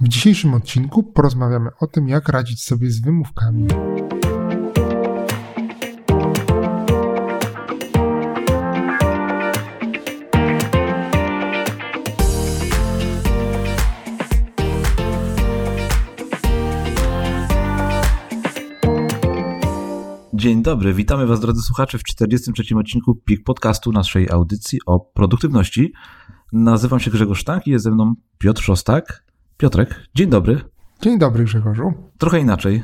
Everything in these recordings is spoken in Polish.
W dzisiejszym odcinku porozmawiamy o tym, jak radzić sobie z wymówkami. Dzień dobry, witamy Was drodzy słuchacze w 43. odcinku PIK Podcastu naszej audycji o produktywności. Nazywam się Grzegorz Sztank i jest ze mną Piotr Szostak. Piotrek, dzień dobry. Dzień dobry Grzegorzu. Trochę inaczej.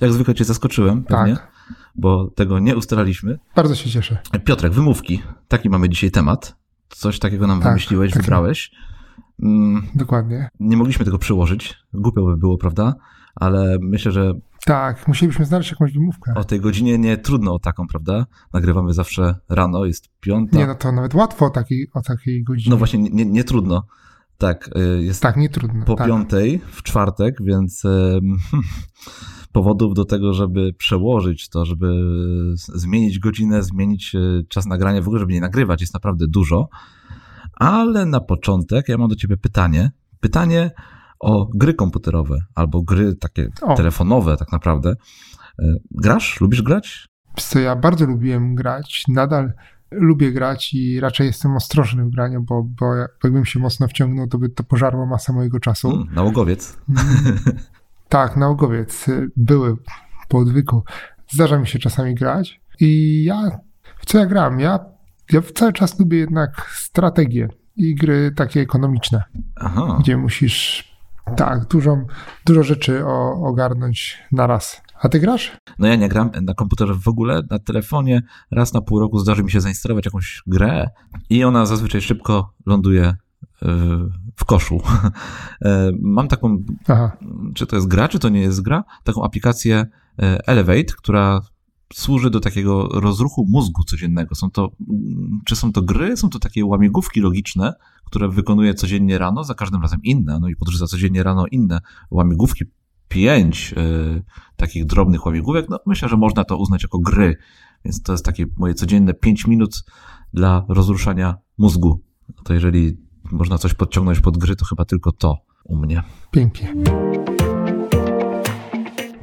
Jak zwykle Cię zaskoczyłem, pewnie, Tak. bo tego nie ustalaliśmy. Bardzo się cieszę. Piotrek, wymówki. Taki mamy dzisiaj temat. Coś takiego nam Tak, wymyśliłeś, tak. wybrałeś. Mm, Dokładnie. nie mogliśmy tego przyłożyć. Głupio by było, prawda? Ale myślę, że Tak, musielibyśmy znaleźć jakąś wymówkę. o tej godzinie nie trudno o taką, prawda? Nagrywamy zawsze rano, jest piąta. Nie, no to nawet łatwo o takiej, o takiej godzinie. No właśnie, nie, nie trudno. Tak, y, jest Tak, nie trudno. po tak. piątej w czwartek, więc em, powodów do tego, żeby przełożyć to, żeby zmienić godzinę, zmienić e, czas nagrania, w ogóle, żeby nie nagrywać, jest naprawdę dużo. Ale na początek ja mam do ciebie pytanie. Pytanie o gry komputerowe albo gry takie O. telefonowe tak naprawdę. Grasz? Lubisz grać? Co ja bardzo lubiłem grać, nadal lubię grać i raczej jestem ostrożny w graniu, bo, bo jakbym się mocno wciągnął, to by to pożarło masę mojego czasu. Mm, nałogowiec. Tak, naukowiec. y, Były po odwyku. Zdarza mi się czasami grać i ja, w co ja gram? Ja, ja cały czas lubię jednak strategie i gry takie ekonomiczne, Aha. gdzie musisz, tak, dużo, dużo rzeczy o, ogarnąć na raz. A ty grasz? No ja nie gram na komputerze w ogóle, na telefonie. Raz na pół roku zdarzy mi się zainstalować jakąś grę i ona zazwyczaj szybko ląduje e, w koszu. E, Mam taką, Aha, czy to jest gra, czy to nie jest gra, taką aplikację e, Elevate, która służy do takiego rozruchu mózgu codziennego. Są to, czy są to gry, są to takie łamigłówki logiczne, które wykonuję codziennie rano, za każdym razem inne, no i podrzuca codziennie rano inne łamigłówki, pięć e, takich drobnych łamigłówek, no myślę, że można to uznać jako gry, więc to jest takie moje codzienne pięć minut dla rozruszania mózgu. No to jeżeli można coś podciągnąć pod gry, to chyba tylko to u mnie. pięknie.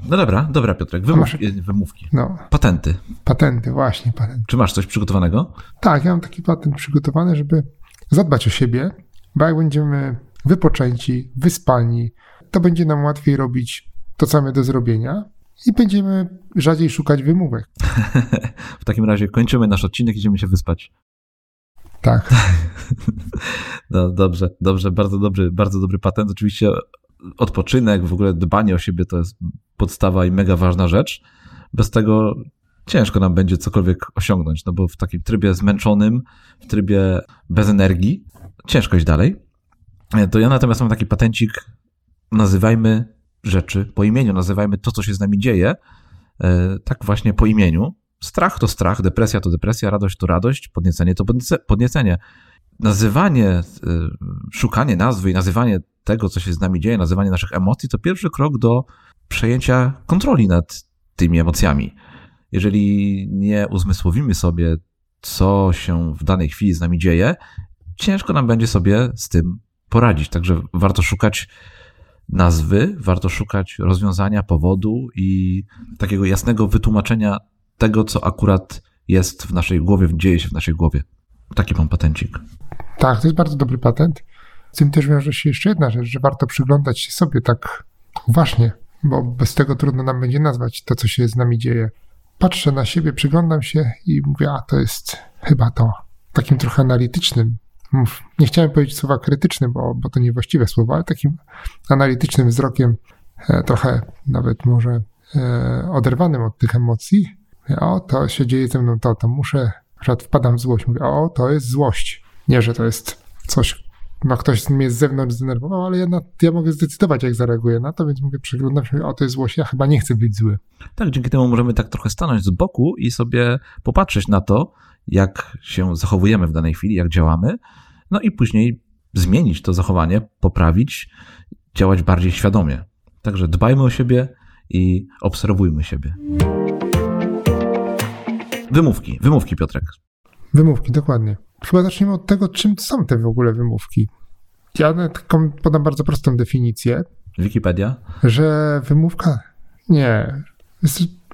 No dobra, dobra Piotrek, masz- wymów, wymówki. No, Patenty. patenty, właśnie, patenty. Czy masz coś przygotowanego? Tak, ja mam taki patent przygotowany, żeby zadbać o siebie, bo jak będziemy wypoczęci, wyspani, to będzie nam łatwiej robić to, co mamy do zrobienia i będziemy rzadziej szukać wymówek. w takim razie kończymy nasz odcinek, idziemy się wyspać. Tak, No dobrze, dobrze, bardzo dobry, bardzo dobry patent. Oczywiście odpoczynek, w ogóle dbanie o siebie to jest podstawa i mega ważna rzecz. Bez tego ciężko nam będzie cokolwiek osiągnąć, no bo w takim trybie zmęczonym, w trybie bez energii, ciężko iść dalej. E, To ja natomiast mam taki patencik, nazywajmy rzeczy po imieniu, nazywajmy to, co się z nami dzieje, e, tak właśnie po imieniu. Strach to strach, depresja to depresja, radość to radość, podniecenie to podniece- podniecenie nazywanie, y, szukanie nazwy i nazywanie tego, co się z nami dzieje, nazywanie naszych emocji, to pierwszy krok do przejęcia kontroli nad tymi emocjami. Jeżeli nie uzmysłowimy sobie, co się w danej chwili z nami dzieje, ciężko nam będzie sobie z tym poradzić. Także warto szukać nazwy, warto szukać rozwiązania, powodu i takiego jasnego wytłumaczenia tego, co akurat jest w naszej głowie, dzieje się w naszej głowie. Taki mam patencik. tak, to jest bardzo dobry patent. Z tym też wiąże się jeszcze jedna rzecz, że warto przyglądać się sobie tak uważnie, bo bez tego trudno nam będzie nazwać to, co się z nami dzieje. Patrzę na siebie, przyglądam się i mówię, a to jest chyba to. Takim trochę analitycznym. Nie chciałem powiedzieć słowa krytyczny, bo, bo to niewłaściwe słowo, ale takim analitycznym wzrokiem, e, trochę nawet może e, oderwanym od tych emocji. O, to się dzieje ze mną to, to muszę, przykład wpadam w złość. Mówię, o, to jest złość. Nie, że to jest coś, no ktoś mnie z zewnątrz zdenerwował, ale ja, na, ja mogę zdecydować, jak zareaguję na to, więc mówię, przyglądam się, o, to jest złość, ja chyba nie chcę być zły. Tak, dzięki temu możemy tak trochę stanąć z boku i sobie popatrzeć na to, jak się zachowujemy w danej chwili, jak działamy, no i później zmienić to zachowanie, poprawić, działać bardziej świadomie. Także dbajmy o siebie i obserwujmy siebie. Wymówki, wymówki, Piotrek. Wymówki, dokładnie. Chyba zaczniemy od tego, czym są te w ogóle wymówki. Ja taką podam bardzo prostą definicję. Wikipedia? Że wymówka? Nie.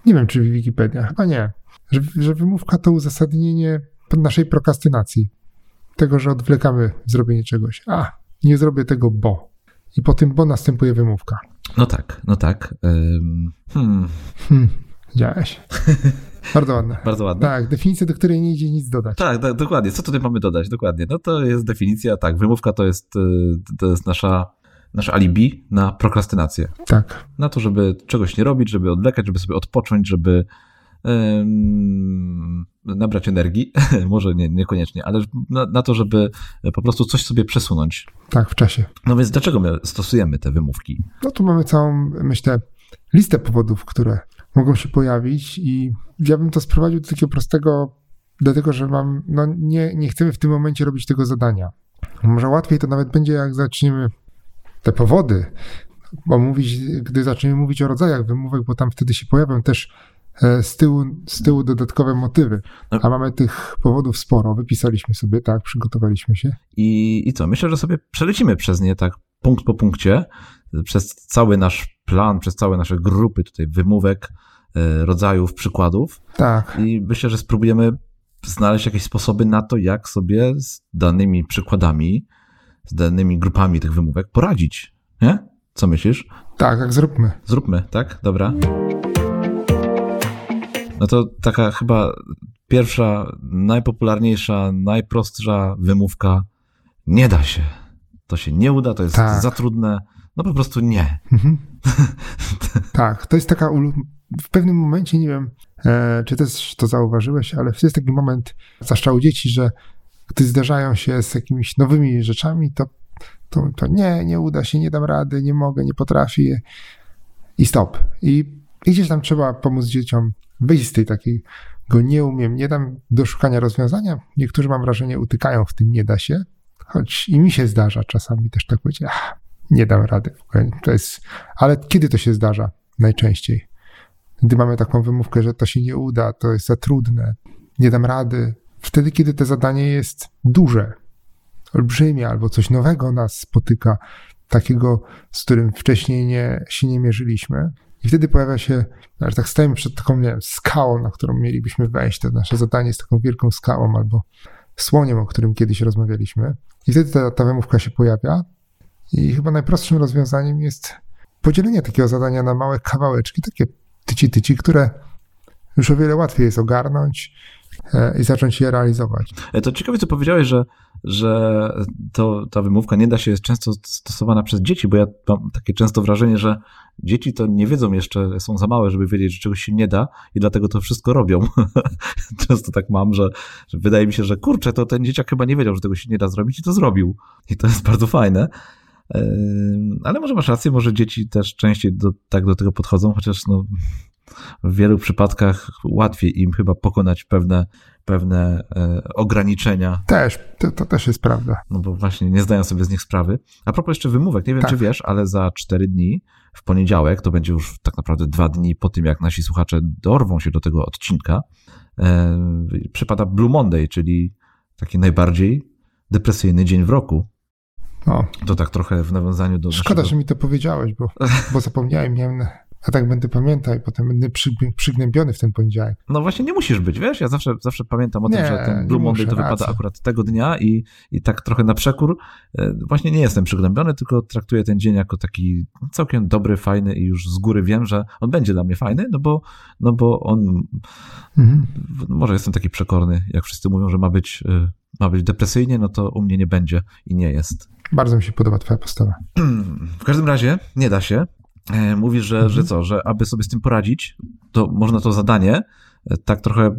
Nie wiem, czy Wikipedia. Chyba nie. Że, że wymówka to uzasadnienie naszej prokrastynacji. Tego, że odwlekamy zrobienie czegoś. A, nie zrobię tego, bo. I po tym bo następuje wymówka. No tak, no tak. Hmm. Hmm, widziałeś. Bardzo ładne. Bardzo ładne. Tak, definicja, do której nie idzie nic dodać. Tak, tak, dokładnie. Co tutaj mamy dodać? Dokładnie. No to jest definicja, tak, wymówka to jest, y, to jest nasza, nasze alibi na prokrastynację. Tak. Na to, żeby czegoś nie robić, żeby odwlekać, żeby sobie odpocząć, żeby nabrać energii, może nie, niekoniecznie, ale na, na, to, żeby po prostu coś sobie przesunąć. Tak, w czasie. No więc dlaczego my stosujemy te wymówki? No tu mamy całą, myślę, listę powodów, które mogą się pojawić i ja bym to sprowadził do takiego prostego, dlatego że mam, no nie, nie chcemy w tym momencie robić tego zadania. Może łatwiej to nawet będzie, jak zaczniemy te powody omówić, gdy zaczniemy mówić o rodzajach wymówek, bo tam wtedy się pojawią też z tyłu, z tyłu dodatkowe motywy. No. A mamy tych powodów sporo. Wypisaliśmy sobie, tak, przygotowaliśmy się. I, I co? Myślę, że sobie przelecimy przez nie tak punkt po punkcie, przez cały nasz plan, przez całe nasze grupy tutaj wymówek, e, rodzajów, przykładów. Tak. I myślę, że spróbujemy znaleźć jakieś sposoby na to, jak sobie z danymi przykładami, z danymi grupami tych wymówek poradzić. Nie? Co myślisz? Tak, tak, zróbmy. Zróbmy, tak? Dobra. No to taka chyba pierwsza, najpopularniejsza, najprostsza wymówka. Nie da się. To się nie uda, to jest tak. za trudne. No po prostu nie. Mhm. tak, to jest taka. W pewnym momencie, nie wiem, e, czy też to zauważyłeś, ale jest taki moment, zwłaszcza u dzieci, że gdy zdarzają się z jakimiś nowymi rzeczami, to, to, to nie, nie uda się, nie dam rady, nie mogę, nie potrafię i stop. I, i gdzieś tam trzeba pomóc dzieciom wyjść z tej takiego nie umiem, nie dam do szukania rozwiązania. Niektórzy mam wrażenie utykają w tym, nie da się, choć i mi się zdarza czasami też tak powiedzieć, ach, nie dam rady. To jest, ale kiedy to się zdarza? Najczęściej. Gdy mamy taką wymówkę, że to się nie uda, to jest za trudne, nie dam rady. Wtedy, kiedy to zadanie jest duże, olbrzymie, albo coś nowego nas spotyka, takiego, z którym wcześniej nie, się nie mierzyliśmy, i wtedy pojawia się, że tak stajemy przed taką, nie wiem, skałą, na którą mielibyśmy wejść. To nasze zadanie jest taką wielką skałą albo słoniem, o którym kiedyś rozmawialiśmy. I wtedy ta, ta wymówka się pojawia. I chyba najprostszym rozwiązaniem jest podzielenie takiego zadania na małe kawałeczki, takie tyci, tyci, które już o wiele łatwiej jest ogarnąć e, i zacząć je realizować. E, to ciekawe, co powiedziałeś, że, że to, ta wymówka nie da się, jest często stosowana przez dzieci, bo ja mam takie często wrażenie, że Dzieci to nie wiedzą jeszcze, są za małe, żeby wiedzieć, że czegoś się nie da i dlatego to wszystko robią. Często tak mam, że, że, wydaje mi się, że kurczę, to ten dzieciak chyba nie wiedział, że tego się nie da zrobić i to zrobił. I to jest bardzo fajne. Ale może masz rację, może dzieci też częściej do, tak do tego podchodzą, chociaż no, w wielu przypadkach łatwiej im chyba pokonać pewne, pewne e, ograniczenia. Też, to, to, też jest prawda. No bo właśnie nie zdają sobie z nich sprawy. A propos jeszcze wymówek, nie wiem tak. czy wiesz, ale za cztery dni, w poniedziałek, to będzie już tak naprawdę dwa dni po tym, jak nasi słuchacze dorwą się do tego odcinka, e, przypada Blue Monday, czyli taki najbardziej depresyjny dzień w roku. No. To tak trochę w nawiązaniu do. Szkoda, naszego... że mi to powiedziałeś, bo, bo zapomniałem, miałem a tak będę pamiętał i potem będę przy, przygnębiony w ten poniedziałek. No właśnie nie musisz być, wiesz, ja zawsze, zawsze pamiętam o nie, tym, że ten Blue Monday to wypada akurat tego dnia i, i tak trochę na przekór. E, właśnie nie jestem przygnębiony, tylko traktuję ten dzień jako taki całkiem dobry, fajny i już z góry wiem, że on będzie dla mnie fajny, no bo, no bo on, mhm. może jestem taki przekorny, jak wszyscy mówią, że ma być, e, ma być depresyjnie, no to u mnie nie będzie i nie jest. Bardzo mi się podoba twoja postawa. W każdym razie nie da się. E, mówisz, że, mhm. że co, że aby sobie z tym poradzić, to można to zadanie e, tak trochę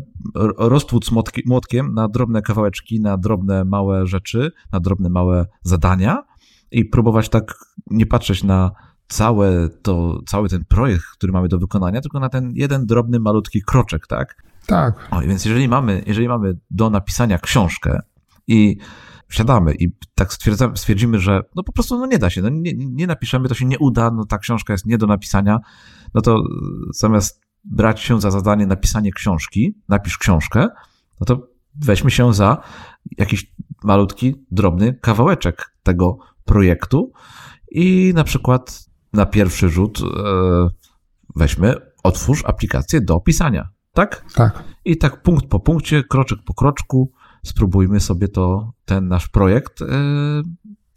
roztłuc młotkiem na drobne kawałeczki, na drobne małe rzeczy, na drobne małe zadania i próbować tak nie patrzeć na całe to, cały ten projekt, który mamy do wykonania, tylko na ten jeden drobny, malutki kroczek, tak? Tak. O, więc jeżeli mamy, jeżeli mamy do napisania książkę i wsiadamy i tak stwierdzimy, że no po prostu no nie da się, no nie, nie napiszemy, to się nie uda, no ta książka jest nie do napisania, no to zamiast brać się za zadanie napisanie książki, napisz książkę, no to weźmy się za jakiś malutki, drobny kawałeczek tego projektu i na przykład na pierwszy rzut e, weźmy, otwórz aplikację do pisania, tak? Tak. I tak punkt po punkcie, kroczek po kroczku spróbujmy sobie to, ten nasz projekt e,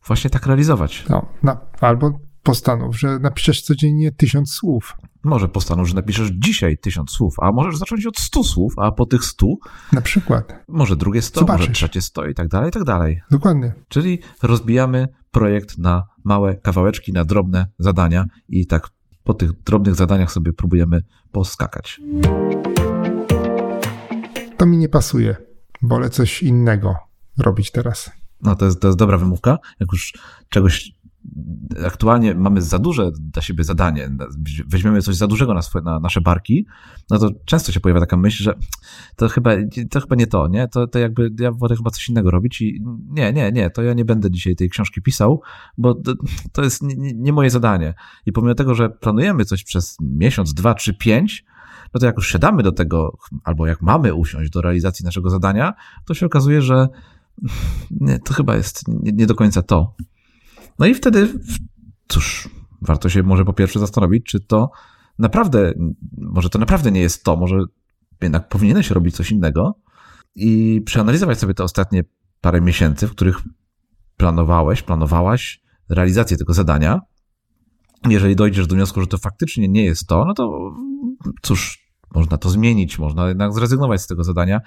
właśnie tak realizować. No, na, albo postanów, że napiszesz codziennie tysiąc słów. Może postanów, że napiszesz dzisiaj tysiąc słów, a możesz zacząć od stu słów, a po tych stu Na przykład. może drugie sto, Zobaczysz. może trzecie sto i tak dalej, i tak dalej. Dokładnie. Czyli rozbijamy projekt na małe kawałeczki, na drobne zadania i tak po tych drobnych zadaniach sobie próbujemy poskakać. To mi nie pasuje. Wolę coś innego robić teraz. No to jest, to jest dobra wymówka. Jak już czegoś aktualnie mamy za duże dla siebie zadanie, weźmiemy coś za dużego na, swoje, na nasze barki, no to często się pojawia taka myśl, że to chyba, to chyba nie to, nie? To, to jakby ja wolę chyba coś innego robić i nie, nie, nie, to ja nie będę dzisiaj tej książki pisał, bo to, to jest nie, nie moje zadanie. I pomimo tego, że planujemy coś przez miesiąc, dwa, trzy, pięć, no to jak już siadamy do tego, albo jak mamy usiąść do realizacji naszego zadania, to się okazuje, że nie, to chyba jest nie, nie do końca to. No i wtedy, cóż, warto się może po pierwsze zastanowić, czy to naprawdę, może to naprawdę nie jest to, może jednak powinieneś robić coś innego i przeanalizować sobie te ostatnie parę miesięcy, w których planowałeś, planowałaś realizację tego zadania. Jeżeli dojdziesz do wniosku, że to faktycznie nie jest to, no to cóż, można to zmienić, można jednak zrezygnować z tego zadania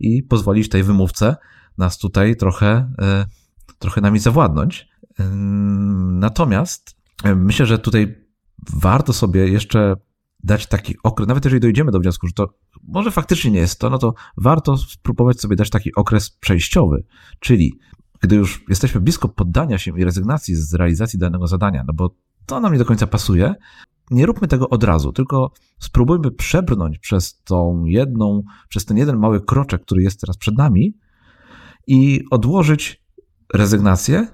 i pozwolić tej wymówce nas tutaj trochę, e, trochę nami zawładnąć. Natomiast e, myślę, że tutaj warto sobie jeszcze dać taki okres, nawet jeżeli dojdziemy do wniosku, że to może faktycznie nie jest to, no to warto spróbować sobie dać taki okres przejściowy, czyli gdy już jesteśmy blisko poddania się i rezygnacji z realizacji danego zadania, no bo to nam nie do końca pasuje, nie róbmy tego od razu, tylko spróbujmy przebrnąć przez tą jedną, przez ten jeden mały kroczek, który jest teraz przed nami i odłożyć rezygnację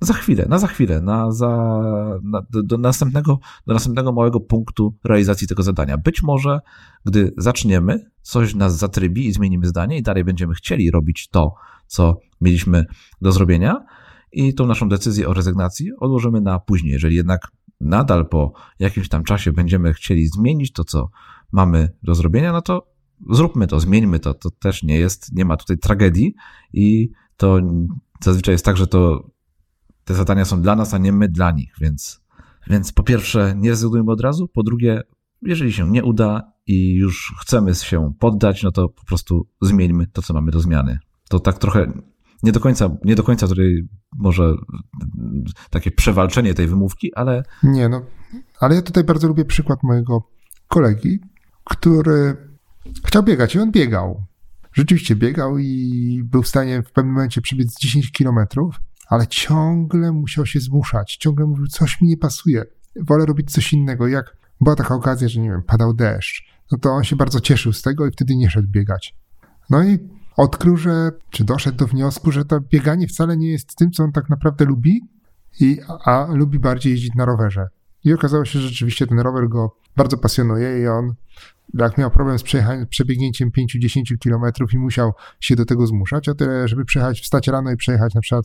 za chwilę, na za chwilę, na za, na, do, do, następnego, do następnego małego punktu realizacji tego zadania. Być może, gdy zaczniemy, coś nas zatrybi i zmienimy zdanie i dalej będziemy chcieli robić to, co mieliśmy do zrobienia i tą naszą decyzję o rezygnacji odłożymy na później. Jeżeli jednak nadal po jakimś tam czasie będziemy chcieli zmienić to, co mamy do zrobienia, no to zróbmy to, zmieńmy to. To też nie jest, nie ma tutaj tragedii i to zazwyczaj jest tak, że to te zadania są dla nas, a nie my dla nich, więc, więc po pierwsze nie rezygnujmy od razu, po drugie, jeżeli się nie uda i już chcemy się poddać, no to po prostu zmieńmy to, co mamy do zmiany. To tak trochę nie do końca, nie do końca tutaj może takie przewalczenie tej wymówki, ale... Nie, no, ale ja tutaj bardzo lubię przykład mojego kolegi, który chciał biegać i on biegał. Rzeczywiście biegał i był w stanie w pewnym momencie przebiec 10 kilometrów, ale ciągle musiał się zmuszać, ciągle mówił, coś mi nie pasuje, wolę robić coś innego. Jak była taka okazja, że nie wiem, padał deszcz, no to on się bardzo cieszył z tego i wtedy nie szedł biegać. No i odkrył, że, czy doszedł do wniosku, że to bieganie wcale nie jest tym, co on tak naprawdę lubi, i, a, lubi bardziej jeździć na rowerze. I okazało się, że rzeczywiście ten rower go bardzo pasjonuje i on, jak miał problem z przebiegnięciem 5-10 kilometrów i musiał się do tego zmuszać, a tyle, żeby przejechać, wstać rano i przejechać na przykład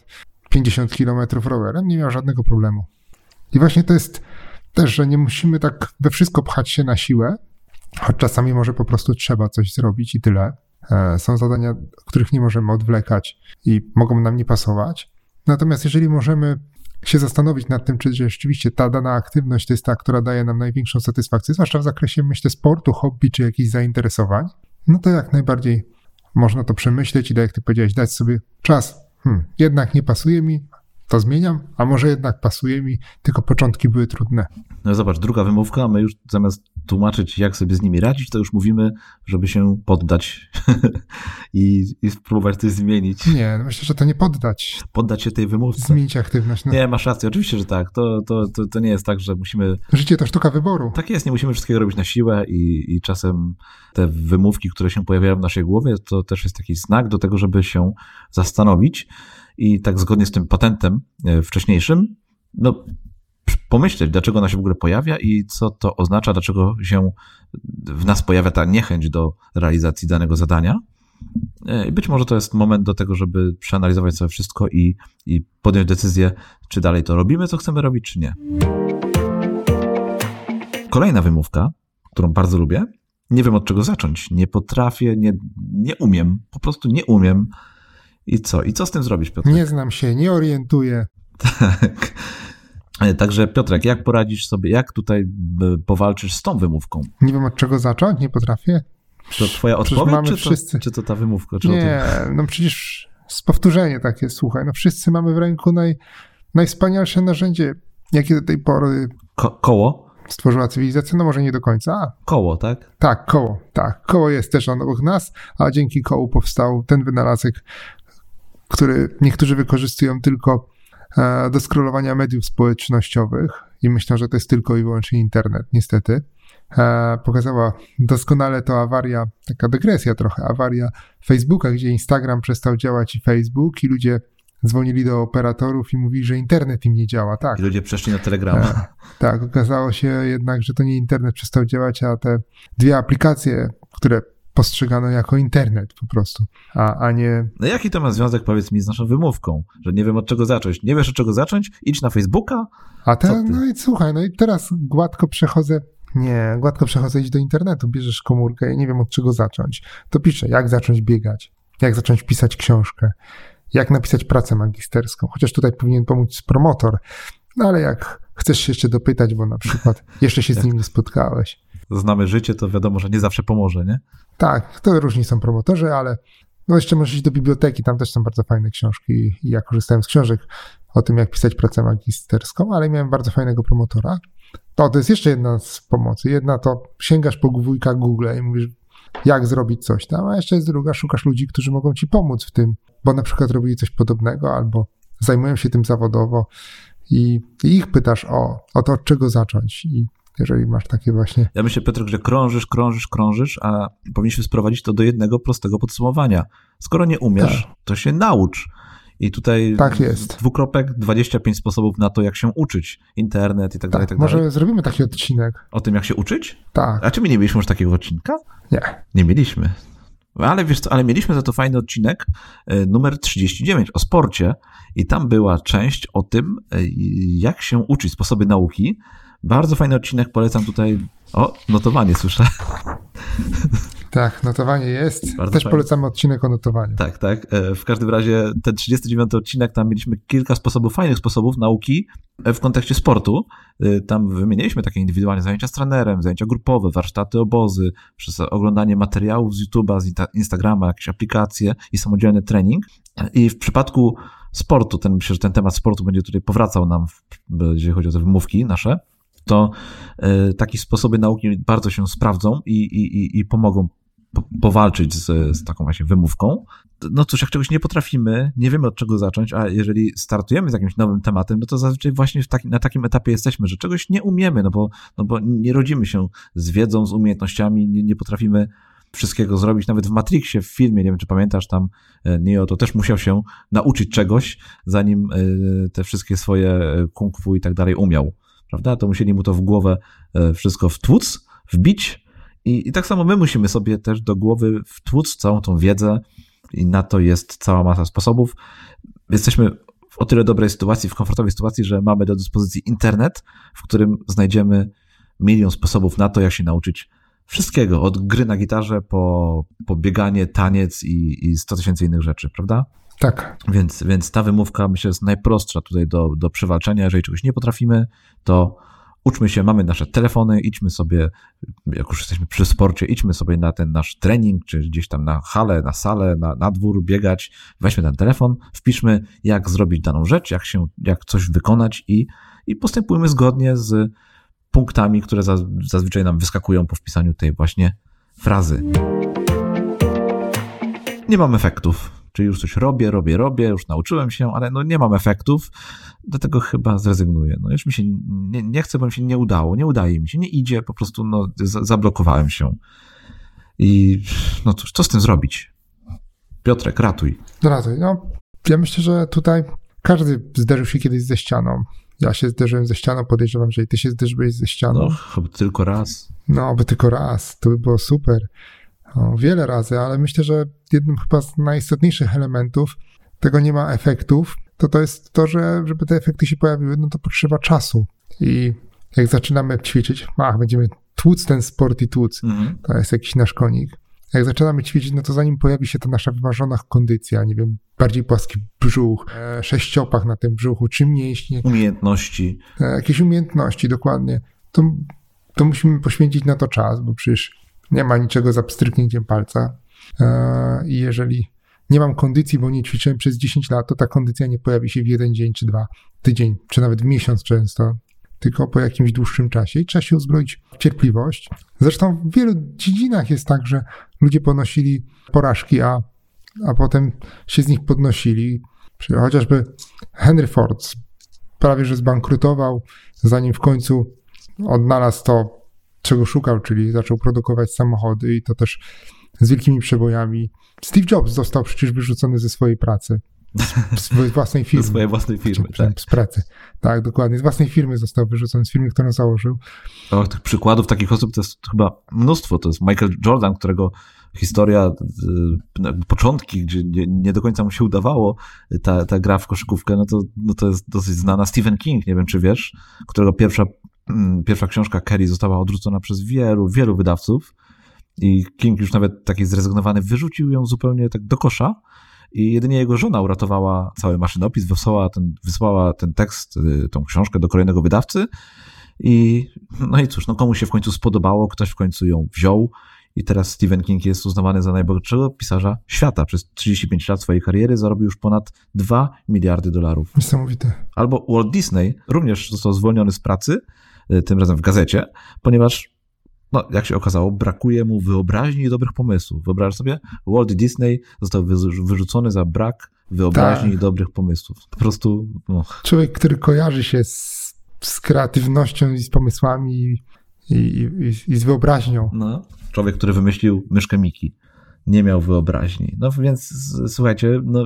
50 kilometrów rowerem, nie miał żadnego problemu. I właśnie to jest też, że nie musimy tak we wszystko pchać się na siłę, choć czasami może po prostu trzeba coś zrobić i tyle. E, są zadania, których nie możemy odwlekać i mogą nam nie pasować. Natomiast jeżeli możemy się zastanowić nad tym, czy rzeczywiście ta dana aktywność to jest ta, która daje nam największą satysfakcję, zwłaszcza w zakresie, myślę, sportu, hobby czy jakichś zainteresowań, no to jak najbardziej można to przemyśleć i, tak jak ty powiedziałeś, dać sobie czas. Hmm, jednak nie pasuje mi, to zmieniam, a może jednak pasuje mi, tylko początki były trudne. No zobacz, druga wymówka, my już zamiast tłumaczyć, jak sobie z nimi radzić, to już mówimy, żeby się poddać i, i spróbować coś zmienić. Nie, no myślę, że to nie poddać. Poddać się tej wymówce. Zmienić aktywność. No. Nie, masz rację, oczywiście, że tak. To, to, to, to nie jest tak, że musimy... Życie to sztuka wyboru. Tak jest, nie musimy wszystkiego robić na siłę i, i czasem te wymówki, które się pojawiają w naszej głowie, to też jest taki znak do tego, żeby się zastanowić i tak zgodnie z tym patentem e, wcześniejszym, no pomyśleć, dlaczego ona się w ogóle pojawia i co to oznacza, dlaczego się w nas pojawia ta niechęć do realizacji danego zadania. E, być może to jest moment do tego, żeby przeanalizować sobie wszystko i, i podjąć decyzję, czy dalej to robimy, co chcemy robić, czy nie. Kolejna wymówka, którą bardzo lubię. Nie wiem od czego zacząć. Nie potrafię, nie, nie umiem. Po prostu nie umiem. I co? I co z tym zrobić, Piotr? Nie znam się, nie orientuję. Tak. Także Piotrek, jak poradzisz sobie, jak tutaj e, powalczysz z tą wymówką? Nie wiem od czego zacząć, nie potrafię. To twoja Przecież odpowiedź, czy, to, czy to ta wymówka? Nie, no przecież powtórzenie takie, słuchaj, no wszyscy mamy w ręku naj, najwspanialsze narzędzie, jakie do tej pory? Ko- koło? stworzyła cywilizacja, no może nie do końca. A, Koło, tak? tak, koło, tak, koło jest też obok nas, a dzięki kołu powstał ten wynalazek, który niektórzy wykorzystują tylko e, do scrollowania mediów społecznościowych i myślą, że to jest tylko i wyłącznie internet, niestety. E, pokazała doskonale to awaria, taka dygresja trochę, awaria Facebooka, gdzie Instagram przestał działać i Facebook i ludzie dzwonili do operatorów i mówili, że internet im nie działa. Tak, I ludzie przeszli na Telegrama. E, tak, okazało się jednak, że to nie internet przestał działać, a te dwie aplikacje, które postrzegano jako internet po prostu, a, a nie No jaki to ma związek, powiedz mi, z naszą wymówką? Że nie wiem od czego zacząć. Nie wiesz od czego zacząć? Idź na Facebooka? A Co te, ty? no i słuchaj, no i teraz gładko przechodzę. Nie, gładko przechodzę iść do internetu, bierzesz komórkę i nie wiem od czego zacząć. To piszę, jak zacząć biegać, jak zacząć pisać książkę, jak napisać pracę magisterską. Chociaż tutaj powinien pomóc promotor, no ale jak chcesz się jeszcze dopytać, bo na przykład jeszcze się z nim nie spotkałeś. Znamy życie, to wiadomo, że nie zawsze pomoże, nie? Tak, to różni są promotorzy, ale no jeszcze możesz iść do biblioteki, tam też są bardzo fajne książki i ja korzystałem z książek o tym, jak pisać pracę magisterską, ale miałem bardzo fajnego promotora. To, to jest jeszcze jedna z pomocy. Jedna to sięgasz po wujka Google i mówisz, jak zrobić coś tam, a jeszcze jest druga, szukasz ludzi, którzy mogą ci pomóc w tym, bo na przykład robili coś podobnego albo zajmują się tym zawodowo i, i ich pytasz o, o to, od czego zacząć i jeżeli masz takie właśnie Ja myślę, Piotrek, że krążysz, krążysz, krążysz, a powinniśmy sprowadzić to do jednego prostego podsumowania. Skoro nie umiesz, to się naucz. I tutaj Tak jest. dwukropek, 25 sposobów na to, jak się uczyć. Internet i tak dalej, Tak, tak może dalej. zrobimy taki odcinek. O tym, jak się uczyć? Tak, A czy my nie mieliśmy już takiego odcinka? nie. Nie mieliśmy. Ale wiesz co, ale mieliśmy za to fajny odcinek e, numer 39 o sporcie i tam była część o tym, e, jak się uczyć, sposoby nauki. Bardzo fajny odcinek, polecam tutaj. O, notowanie słyszę. Tak, notowanie jest. Bardzo Też fajnie. polecamy odcinek o notowaniu. Tak, tak. E, W każdym razie ten 39 odcinek, tam mieliśmy kilka sposobów, fajnych sposobów nauki e, w kontekście sportu. E, Tam wymieniliśmy takie indywidualne zajęcia z trenerem, zajęcia grupowe, warsztaty, obozy, przez oglądanie materiałów z YouTube'a, z Insta- Instagrama, jakieś aplikacje i samodzielny trening. I w przypadku sportu, ten, myślę, że ten temat sportu będzie tutaj powracał nam, jeżeli chodzi o te wymówki nasze, to e, takie sposoby nauki bardzo się sprawdzą i, i, i- pomogą po, powalczyć z, z taką właśnie wymówką. No cóż, jak czegoś nie potrafimy, nie wiemy od czego zacząć, a jeżeli startujemy z jakimś nowym tematem, no to zazwyczaj właśnie w takim, na takim etapie jesteśmy, że czegoś nie umiemy, no bo, no bo nie rodzimy się z wiedzą, z umiejętnościami, nie, nie potrafimy wszystkiego zrobić. Nawet w Matrixie, w filmie, nie wiem czy pamiętasz, tam e, Neo to też musiał się nauczyć czegoś, zanim e, te wszystkie swoje kung fu i tak dalej umiał. Prawda? To musieli mu to w głowę e, wszystko wtłuc, wbić, i, I tak samo my musimy sobie też do głowy wtłuc całą tą wiedzę i na to jest cała masa sposobów. Jesteśmy w o tyle dobrej sytuacji, w komfortowej sytuacji, że mamy do dyspozycji internet, w którym znajdziemy milion sposobów na to, jak się nauczyć wszystkiego, od gry na gitarze po, po bieganie, taniec i, i 100 tysięcy innych rzeczy, prawda? Tak, Więc, więc ta wymówka myślę jest najprostsza tutaj do, do przewalczenia. Jeżeli czegoś nie potrafimy, to uczmy się, mamy nasze telefony, idźmy sobie, jak już jesteśmy przy sporcie, idźmy sobie na ten nasz trening, czy gdzieś tam na halę, na salę, na, na dwór biegać, weźmy ten telefon, wpiszmy, jak zrobić daną rzecz, jak się, jak coś wykonać i, i postępujmy zgodnie z punktami, które zaz, zazwyczaj nam wyskakują po wpisaniu tej właśnie frazy. Nie mam efektów. Czyli już coś robię, robię, robię, już nauczyłem się, ale no nie mam efektów, dlatego chyba zrezygnuję. No już mi się nie, nie chcę, bo mi się nie udało, nie udaje mi się, nie idzie, po prostu no, za- zablokowałem się. I no cóż, co z tym zrobić? Piotrek, ratuj. Ratuj. No, ja myślę, że tutaj każdy zderzył się kiedyś ze ścianą. Ja się zderzyłem ze ścianą, podejrzewam, że i ty się zderzyłeś ze ścianą. No, chyba tylko raz. No, aby tylko raz, to by było super. Wiele razy, ale myślę, że jednym chyba z najistotniejszych elementów tego nie ma efektów, to to jest to, że żeby te efekty się pojawiły, no to potrzeba czasu. I jak zaczynamy ćwiczyć, ach, będziemy tłuc ten sport i tłuc, mhm. to jest jakiś nasz konik. Jak zaczynamy ćwiczyć, no to zanim pojawi się ta nasza wyważona kondycja, nie wiem, bardziej płaski brzuch, e, sześciopak na tym brzuchu, czy mięśnie. Umiejętności. E, jakieś umiejętności, dokładnie. To, to musimy poświęcić na to czas, bo przecież nie ma niczego za pstryknięciem palca. E, I jeżeli nie mam kondycji, bo nie ćwiczyłem przez 10 lat, to ta kondycja nie pojawi się w jeden dzień czy dwa, tydzień, czy nawet w miesiąc często, tylko po jakimś dłuższym czasie i trzeba się uzbroić w cierpliwość. Zresztą w wielu dziedzinach jest tak, że ludzie ponosili porażki, a, a potem się z nich podnosili. Chociażby Henry Ford prawie że zbankrutował, zanim w końcu odnalazł to, czego szukał, czyli zaczął produkować samochody i to też z wielkimi przebojami. Steve Jobs został przecież wyrzucony ze swojej pracy. Z własnej firmy. Z swojej własnej firmy, tak. Z pracy. Tak, dokładnie. Z własnej firmy został wyrzucony, z firmy, którą założył. O, tych przykładów takich osób to jest chyba mnóstwo. To jest Michael Jordan, którego historia, y, początki, gdzie nie, do końca mu się udawało ta, ta gra w koszykówkę, no to, no to jest dosyć znana. Stephen King, nie wiem czy wiesz, którego pierwsza, pierwsza książka Kerry została odrzucona przez wielu, wielu wydawców i King już nawet taki zrezygnowany wyrzucił ją zupełnie tak do kosza i jedynie jego żona uratowała cały maszynopis, wysłała ten, wysłała ten tekst, y, tą książkę do kolejnego wydawcy i no i cóż, no komu się w końcu spodobało, ktoś w końcu ją wziął i teraz Stephen King jest uznawany za najbogatszego pisarza świata. Przez 35 lat swojej kariery zarobił już ponad 2 miliardy dolarów. Niesamowite. Albo Walt Disney również został zwolniony z pracy, tym razem w gazecie, ponieważ no, jak się okazało, brakuje mu wyobraźni i dobrych pomysłów. Wyobraź sobie, Walt Disney został wyrzucony za brak wyobraźni tak. i dobrych pomysłów. Po prostu. No. Człowiek, który kojarzy się z, z kreatywnością i z pomysłami i, i, i, z wyobraźnią. No. Człowiek, który wymyślił myszkę Miki nie miał wyobraźni. No więc słuchajcie, no,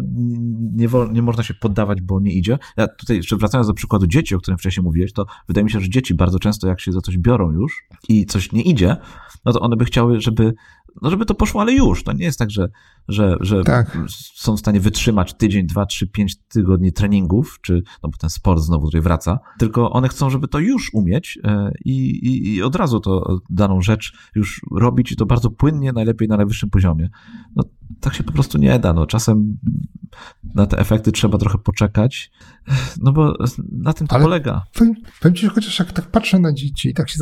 nie, nie można się poddawać, bo nie idzie. Ja tutaj jeszcze wracając do przykładu dzieci, o którym wcześniej mówiłeś, to wydaje mi się, że dzieci bardzo często jak się za coś biorą już i coś nie idzie, no to one by chciały, żeby no żeby to poszło, ale już. To nie jest tak, że, że, że tak. są w stanie wytrzymać tydzień, dwa, trzy, pięć tygodni treningów, czy, no bo ten sport znowu tutaj wraca, tylko one chcą, żeby to już umieć e, i, i, i od razu to daną rzecz już robić i to bardzo płynnie, najlepiej na najwyższym poziomie. No tak się po prostu nie da. No, czasem na te efekty trzeba trochę poczekać, no bo na tym to Ale polega. Powiem, powiem ci, że chociaż jak tak patrzę na dzieci i tak się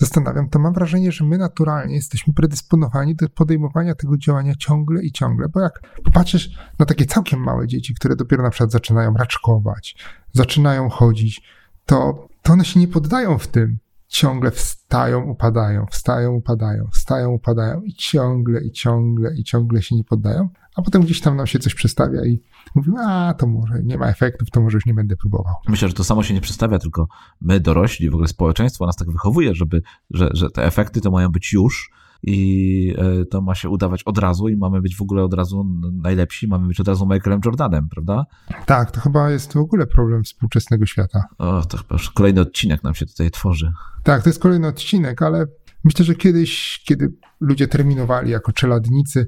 zastanawiam, to mam wrażenie, że my naturalnie jesteśmy predysponowani do podejmowania tego działania ciągle i ciągle, bo jak popatrzysz na takie całkiem małe dzieci, które dopiero na przykład zaczynają raczkować, zaczynają chodzić, to, to one się nie poddają w tym. Ciągle wstają, upadają, wstają, upadają, wstają, upadają i ciągle, i ciągle, i ciągle się nie poddają, a potem gdzieś tam nam się coś przestawia i mówimy, a to może nie ma efektów, to może już nie będę próbował. Myślę, że to samo się nie przestawia, tylko my dorośli, w ogóle społeczeństwo nas tak wychowuje, żeby, że, że te efekty to mają być już, i e, to ma się udawać od razu i mamy być w ogóle od razu najlepsi, mamy być od razu Michaelem Jordanem, prawda? Tak, to chyba jest w ogóle problem współczesnego świata. O, to chyba już kolejny odcinek nam się tutaj tworzy. Tak, to jest kolejny odcinek, ale myślę, że kiedyś, kiedy ludzie terminowali jako czeladnicy,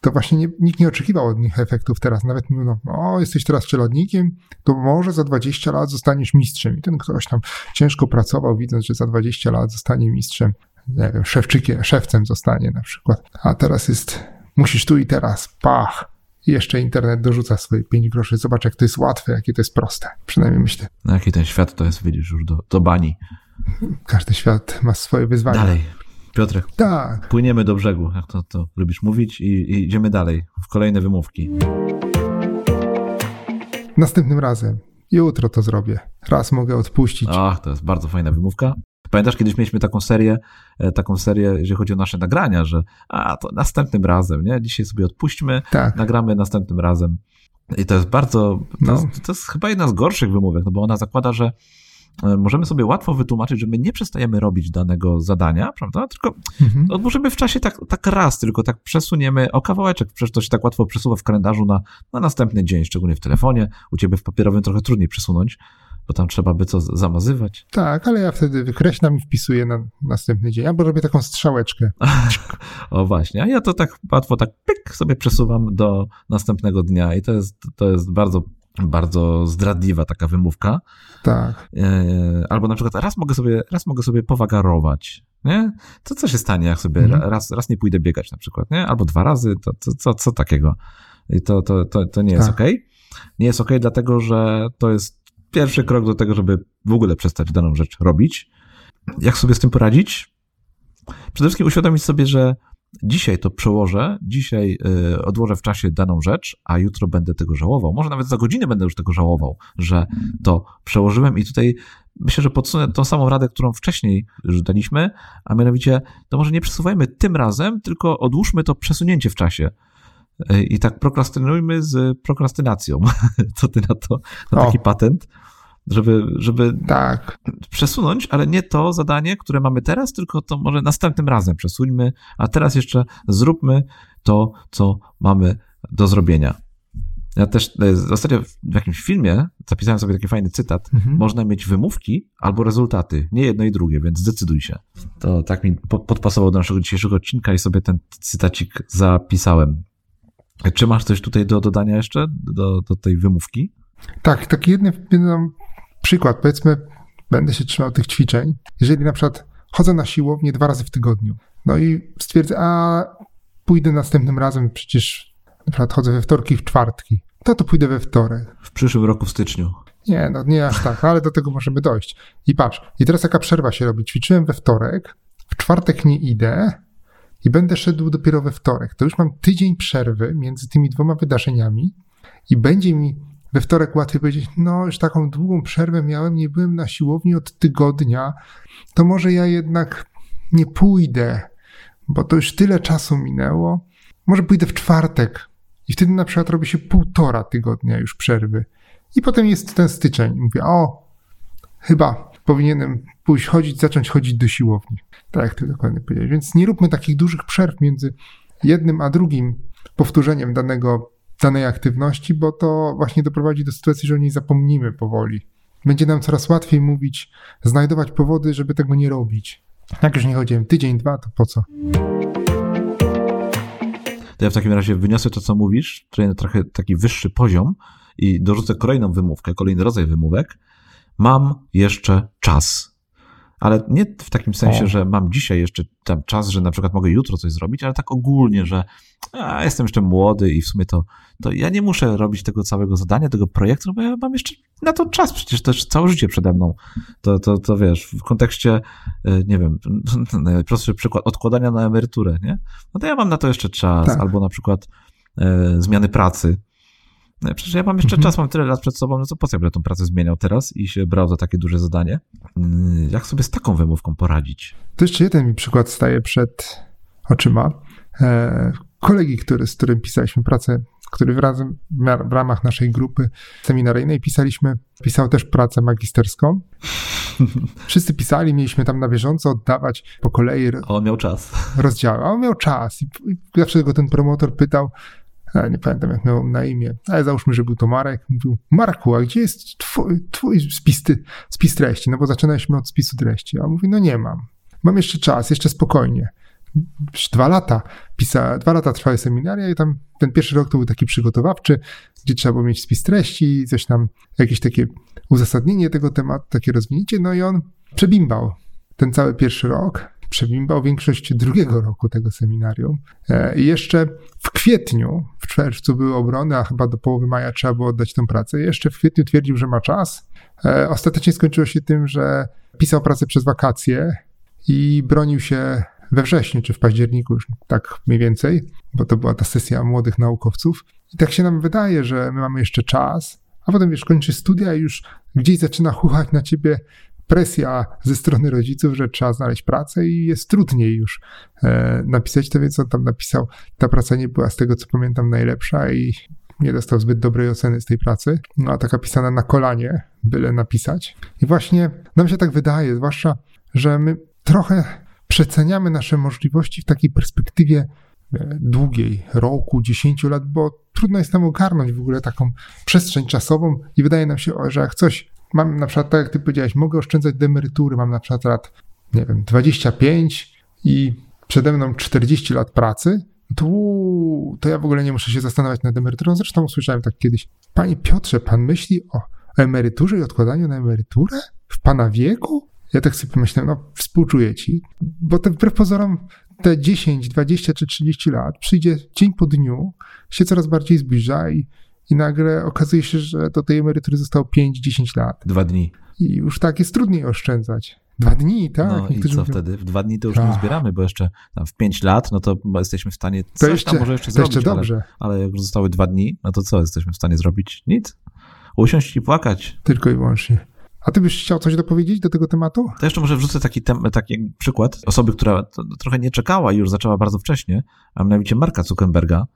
to właśnie nie, nikt nie oczekiwał od nich efektów teraz. Nawet mówią, o, jesteś teraz czeladnikiem, to może za 20 lat zostaniesz mistrzem. I ten ktoś tam ciężko pracował, widząc, że za 20 lat zostanie mistrzem nie wiem, szewczykiem, szewcem zostanie na przykład. A teraz jest, musisz tu i teraz, pach. I jeszcze internet dorzuca swoje 5 groszy. Zobacz, jak to jest łatwe, jakie to jest proste. Przynajmniej myślę. No jaki ten świat to jest, widzisz, już do, do bani. Każdy świat ma swoje wyzwania. Dalej. Piotrek, tak. płyniemy do brzegu, jak to, to lubisz mówić, i, i idziemy dalej w kolejne wymówki. Następnym razem. Jutro to zrobię. Raz mogę odpuścić. Ach, to jest bardzo fajna wymówka. Pamiętasz, kiedyś mieliśmy taką serię, e, taką serię, jeżeli chodzi o nasze nagrania, że a, to następnym razem, nie? Dzisiaj sobie odpuśćmy, tak. nagramy następnym razem. I to jest bardzo, to, no. jest, to jest chyba jedna z gorszych wymówek, no bo ona zakłada, że możemy sobie łatwo wytłumaczyć, że my nie przestajemy robić danego zadania, prawda? Tylko mhm. odłożymy w czasie tak, tak raz, tylko tak przesuniemy o kawałeczek. Przecież to się tak łatwo przesuwa w kalendarzu na, na następny dzień, szczególnie w telefonie. U ciebie w papierowym trochę trudniej przesunąć bo tam trzeba by co zamazywać. Tak, ale ja wtedy wykreślam i wpisuję na następny dzień, albo robię taką strzałeczkę. o właśnie, a ja to tak łatwo tak pyk sobie przesuwam do następnego dnia i to jest, to jest bardzo bardzo zdradliwa taka wymówka. Tak. E, albo na przykład raz mogę sobie, raz mogę sobie powagarować, nie? To co się stanie, jak sobie Mhm. raz, raz nie pójdę biegać na przykład, nie? Albo dwa razy, to, to, co, co takiego? I to, to, to, to nie jest Tak. okej. Nie jest okej, dlatego że to jest pierwszy krok do tego, żeby w ogóle przestać daną rzecz robić. Jak sobie z tym poradzić? Przede wszystkim uświadomić sobie, że dzisiaj to przełożę, dzisiaj y, odłożę w czasie daną rzecz, a jutro będę tego żałował. Może nawet za godzinę będę już tego żałował, że to przełożyłem i tutaj myślę, że podsunę tą samą radę, którą wcześniej już daliśmy, a mianowicie to może nie przesuwajmy tym razem, tylko odłóżmy to przesunięcie w czasie. Y, I tak prokrastynujmy z prokrastynacją. Co ty na to? Na O. taki patent, żeby, żeby Tak. przesunąć, ale nie to zadanie, które mamy teraz, tylko to może następnym razem przesuńmy, a teraz jeszcze zróbmy to, co mamy do zrobienia. Ja też e, ostatnio w jakimś filmie zapisałem sobie taki fajny cytat. Mhm. Można mieć wymówki albo rezultaty, nie jedno i drugie, więc zdecyduj się. To tak mi po- podpasował do naszego dzisiejszego odcinka i sobie ten cytacik zapisałem. Czy masz coś tutaj do dodania jeszcze, do, do tej wymówki? Tak, taki jeden, jeden przykład. Powiedzmy, będę się trzymał tych ćwiczeń. Jeżeli na przykład chodzę na siłownię dwa razy w tygodniu, no i stwierdzę, a pójdę następnym razem, przecież na przykład chodzę we wtorki i w czwartki, to to pójdę we wtorek. W przyszłym roku w styczniu. Nie, no nie aż tak, ale do tego możemy dojść. I patrz, i teraz jaka przerwa się robi? Ćwiczyłem we wtorek, w czwartek nie idę i będę szedł dopiero we wtorek. To już mam tydzień przerwy między tymi dwoma wydarzeniami i będzie mi we wtorek łatwiej powiedzieć, no już taką długą przerwę miałem, nie byłem na siłowni od tygodnia, to może ja jednak nie pójdę, bo to już tyle czasu minęło. Może pójdę w czwartek i wtedy na przykład robi się półtora tygodnia już przerwy. I potem jest ten styczeń. Mówię, o, chyba powinienem pójść chodzić, zacząć chodzić do siłowni. Tak jak ty dokładnie powiedziałeś. Więc nie róbmy takich dużych przerw między jednym a drugim powtórzeniem danego, danej aktywności, bo to właśnie doprowadzi do sytuacji, że o niej zapomnimy powoli. Będzie nam coraz łatwiej mówić, znajdować powody, żeby tego nie robić. Jak już nie chodziłem tydzień, dwa, to po co? To ja w takim razie wyniosę to, co mówisz, czyli na trochę taki wyższy poziom i dorzucę kolejną wymówkę, kolejny rodzaj wymówek. Mam jeszcze czas. Ale nie w takim sensie, że mam dzisiaj jeszcze tam czas, że na przykład mogę jutro coś zrobić, ale tak ogólnie, że a, jestem jeszcze młody i w sumie to, to ja nie muszę robić tego całego zadania, tego projektu, no bo ja mam jeszcze na to czas, przecież to jeszcze całe życie przede mną. To, to, to wiesz, w kontekście, e, nie wiem, najprostszy przykład odkładania na emeryturę, nie? No to ja mam na to jeszcze czas, Tak. albo na przykład e, zmiany pracy. No, Przecież ja mam jeszcze Mhm. czas, mam tyle lat przed sobą, no to po co ja będę tą pracę zmieniał teraz i się brał za takie duże zadanie? Mm, Jak sobie z taką wymówką poradzić? To jeszcze jeden mi przykład staje przed oczyma. E, kolegi, który, z którym pisaliśmy pracę, który w, razem, w ramach naszej grupy seminaryjnej pisaliśmy, pisał też pracę magisterską. Wszyscy pisali, mieliśmy tam na bieżąco oddawać po kolei A on miał czas. rozdziały, a on miał czas. I, i zawsze go ten promotor pytał, nie pamiętam jak miał na imię, ale załóżmy, że był to Marek. Mówił, Marku, a gdzie jest twój, twój spis, ty, spis treści? No bo zaczynaliśmy od spisu treści. A on mówi, no nie mam. Mam jeszcze czas, jeszcze spokojnie. Dwa lata, pisa, dwa lata trwały seminaria i tam ten pierwszy rok to był taki przygotowawczy, gdzie trzeba było mieć spis treści, coś tam, jakieś takie uzasadnienie tego tematu, takie rozwinięcie, no i on przebimbał ten cały pierwszy rok, przebimbał większość drugiego roku tego seminarium. E, I jeszcze w kwietniu, w czerwcu były obrony, a chyba do połowy maja trzeba było oddać tę pracę. Jeszcze w kwietniu twierdził, że ma czas. E, Ostatecznie skończyło się tym, że pisał pracę przez wakacje i bronił się we wrześniu czy w październiku, już tak mniej więcej, bo to była ta sesja młodych naukowców. I tak się nam wydaje, że my mamy jeszcze czas, a potem wiesz, kończy studia i już gdzieś zaczyna chuchać na ciebie presja ze strony rodziców, że trzeba znaleźć pracę i jest trudniej już e, napisać to, więc on tam napisał, ta praca nie była z tego co pamiętam najlepsza i nie dostał zbyt dobrej oceny z tej pracy, no a taka pisana na kolanie, byle napisać. I właśnie nam się tak wydaje, zwłaszcza, że my trochę przeceniamy nasze możliwości w takiej perspektywie e, długiej, roku, dziesięciu lat, bo trudno jest nam ogarnąć w ogóle taką przestrzeń czasową i wydaje nam się, że jak coś mam na przykład, tak jak ty powiedziałeś, mogę oszczędzać do emerytury, mam na przykład lat, nie wiem, 25 i przede mną 40 lat pracy, tu to ja w ogóle nie muszę się zastanawiać nad emeryturą. Zresztą usłyszałem tak kiedyś. Panie Piotrze, pan myśli o emeryturze i odkładaniu na emeryturę? W pana wieku? Ja tak sobie pomyślałem, no współczuję ci, bo te wbrew pozorom te 10, 20 czy 30 lat przyjdzie dzień po dniu, się coraz bardziej zbliża i, i nagle okazuje się, że do tej emerytury zostało 5-10 lat. Dwa dni. I już tak jest trudniej oszczędzać. Dwa dni, tak? No i co mówią, wtedy? W dwa dni to już nie Ach. zbieramy, bo jeszcze w pięć lat, no to jesteśmy w stanie To coś jeszcze, tam może jeszcze to zrobić, jeszcze ale, dobrze, ale jak już zostały dwa dni, no to co jesteśmy w stanie zrobić? Nic. Usiąść i płakać. tylko i wyłącznie. A ty byś chciał coś dopowiedzieć do tego tematu? To jeszcze może wrzucę taki, tem, taki przykład osoby, która trochę nie czekała i już zaczęła bardzo wcześnie, a mianowicie Marka Zuckerberga.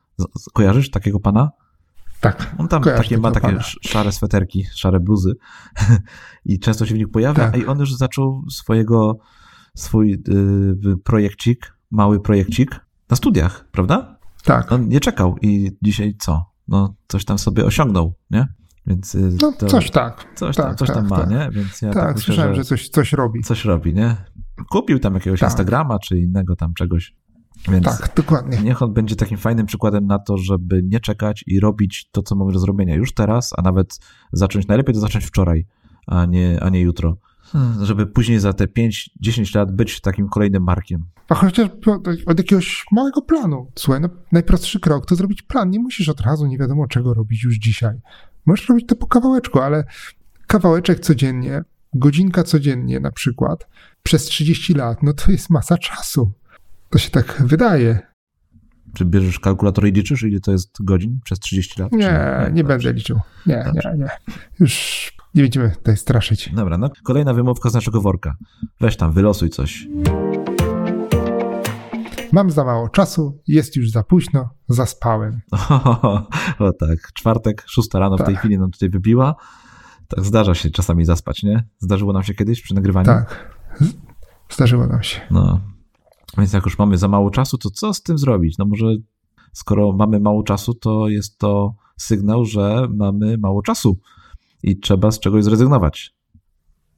Kojarzysz takiego pana? Tak. On tam takie ma takie pana. sz- szare sweterki, szare bluzy i często się w nich pojawia, Tak. a i on już zaczął swojego, swój y, projekcik, mały projekcik na studiach, prawda? Tak. On nie czekał i dzisiaj co? No coś tam sobie osiągnął, nie? Więc y, No to, coś tak. coś tam, tak, coś tam tak, ma, tak. nie? Więc ja Tak, tak, myślę, słyszałem, że że coś, coś robi. coś robi, nie? Kupił tam jakiegoś Tak. Instagrama czy innego tam czegoś. Więc Tak, dokładnie. niech on będzie takim fajnym przykładem na to, żeby nie czekać i robić to, co mamy do zrobienia już teraz, a nawet zacząć, najlepiej to zacząć wczoraj, a nie, a nie jutro. Hmm, Żeby później za te 5-10 lat być takim kolejnym markiem. A chociaż od, od jakiegoś małego planu. Słuchaj, no, najprostszy krok to zrobić plan. Nie musisz od razu nie wiadomo czego robić już dzisiaj. Możesz robić to po kawałeczku, ale kawałeczek codziennie, godzinka codziennie na przykład, przez 30 lat, no to jest masa czasu. To się tak wydaje. Czy bierzesz kalkulator i liczysz, ile to jest godzin przez 30 lat? Nie, nie Dobrze. będę liczył. Nie, Dobrze. nie, nie. Już nie będziemy tutaj straszyć. Dobra, no kolejna wymówka z naszego worka. Weź tam, wylosuj coś. Mam za mało czasu, jest już za późno, zaspałem. O, tak, czwartek, szósta rano w tej Tak. chwili nam tutaj wybiła. Tak zdarza się czasami zaspać, nie? Zdarzyło nam się kiedyś przy nagrywaniu? Tak. Zdarzyło nam się. No, więc jak już mamy za mało czasu, to co z tym zrobić? No może skoro mamy mało czasu, to jest to sygnał, że mamy mało czasu i trzeba z czegoś zrezygnować.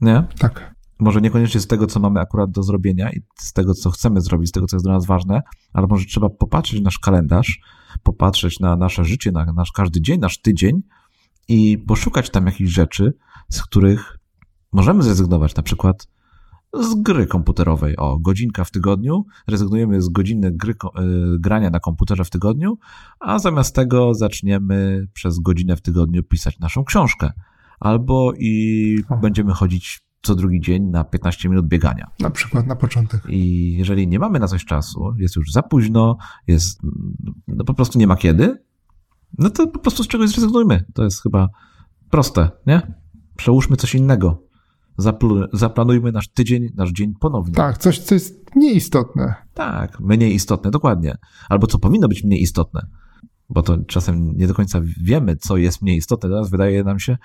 Nie? Tak. Może niekoniecznie z tego, co mamy akurat do zrobienia i z tego, co chcemy zrobić, z tego, co jest dla nas ważne, ale może trzeba popatrzeć na nasz kalendarz, popatrzeć na nasze życie, na nasz każdy dzień, nasz tydzień i poszukać tam jakichś rzeczy, z których możemy zrezygnować. Na przykład z gry komputerowej. O, godzinka w tygodniu, rezygnujemy z godziny gry, y, grania na komputerze w tygodniu, a zamiast tego zaczniemy przez godzinę w tygodniu pisać naszą książkę. Albo i będziemy chodzić co drugi dzień na 15 minut biegania. Na przykład na początek. I jeżeli nie mamy na coś czasu, jest już za późno, jest, no po prostu nie ma kiedy, no to po prostu z czegoś zrezygnujmy. To jest chyba proste, nie? Przełóżmy coś innego. Zaplu- zaplanujmy nasz tydzień, nasz dzień ponownie. Tak, coś, co jest nieistotne. Tak, mniej istotne, dokładnie. Albo co powinno być mniej istotne. Bo to czasem nie do końca wiemy, co jest mniej istotne. Teraz wydaje nam się,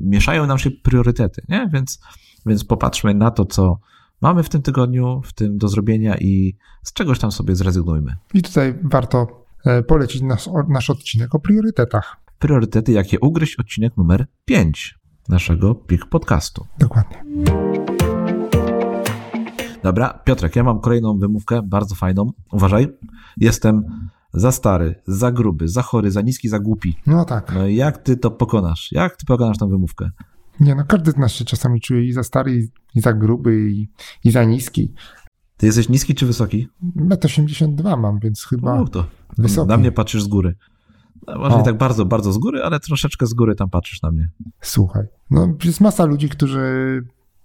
mieszają nam się priorytety, nie? Więc, więc popatrzmy na to, co mamy w tym tygodniu, w tym do zrobienia i z czegoś tam sobie zrezygnujmy. I tutaj warto e, polecić nasz, nasz odcinek o priorytetach. Priorytety, jakie ugryźć, odcinek numer 5 naszego PIK podcastu. Dokładnie. Dobra, Piotrek, ja mam kolejną wymówkę, bardzo fajną. Uważaj, jestem za stary, za gruby, za chory, za niski, za głupi. No tak. No i jak ty to pokonasz? Jak ty pokonasz tą wymówkę? Nie, no każdy z nas się czasami czuje i za stary, i, i za gruby, i, i za niski. Ty jesteś niski czy wysoki? 1,82 mam, więc chyba U, to wysoki. na mnie patrzysz z góry. No, może O. nie tak bardzo, bardzo z góry, ale troszeczkę z góry tam patrzysz na mnie. Słuchaj, no jest masa ludzi, którzy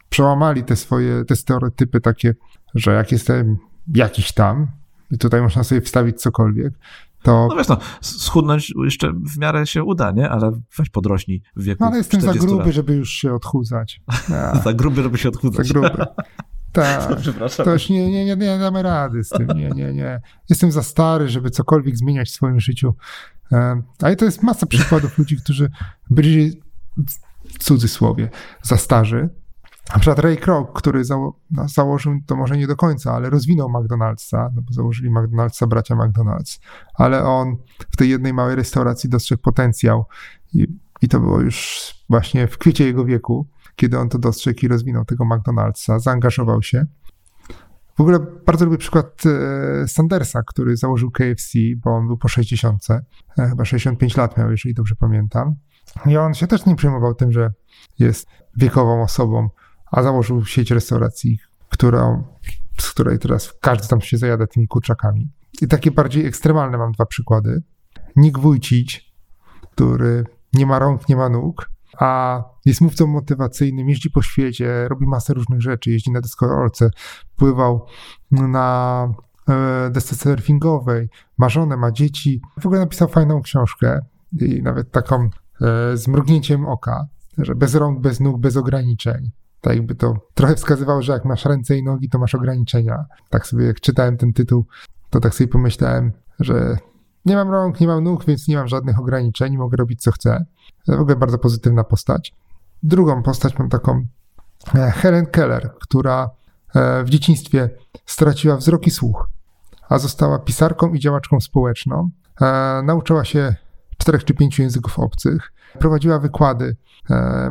przełamali te swoje, te stereotypy takie, że jak jestem jakiś tam, i tutaj można sobie wstawić cokolwiek, to No wiesz, no, schudnąć jeszcze w miarę się uda, nie? Ale weź podrośnij w wieku no, ale jestem za 40 gruby, lat. żeby już się odchudzać. Za gruby, żeby się za odchudzać. gruby. Tak. Przepraszam. To już nie, nie, nie, nie damy rady z tym. Nie, nie, nie. Jestem za stary, żeby cokolwiek zmieniać w swoim życiu. Ale to jest masa przykładów ludzi, którzy byli w cudzysłowie za starzy. Na przykład Ray Kroc, który zało- no, założył, to może nie do końca, ale rozwinął McDonald'sa, no bo założyli McDonald'sa bracia McDonald's, ale on w tej jednej małej restauracji dostrzegł potencjał i, i to było już właśnie w kwiecie jego wieku, kiedy on to dostrzegł i rozwinął tego McDonald'sa, zaangażował się. W ogóle bardzo lubię przykład e, Sandersa, który założył KFC, bo on był po 60, e, chyba 65 lat miał, jeżeli dobrze pamiętam. I on się też nie przejmował tym, że jest wiekową osobą, a założył sieć restauracji, którą, z której teraz każdy tam się zajada tymi kurczakami. I takie bardziej ekstremalne mam dwa przykłady. Nick Wójcić, który nie ma rąk, nie ma nóg, a jest mówcą motywacyjnym, jeździ po świecie, robi masę różnych rzeczy, jeździ na deskorolce, pływał na e, desce surfingowej, ma żonę, ma dzieci. W ogóle napisał fajną książkę i nawet taką e, z mrugnięciem oka, że bez rąk, bez nóg, bez ograniczeń. Tak jakby to trochę wskazywało, że jak masz ręce i nogi, to masz ograniczenia. Tak sobie jak czytałem ten tytuł, to tak sobie pomyślałem, że nie mam rąk, nie mam nóg, więc nie mam żadnych ograniczeń, mogę robić co chcę. W ogóle bardzo pozytywna postać. Drugą postać mam taką e, Helen Keller, która e, w dzieciństwie straciła wzrok i słuch, a została pisarką i działaczką społeczną. E, nauczyła się czterech czy pięciu języków obcych, prowadziła wykłady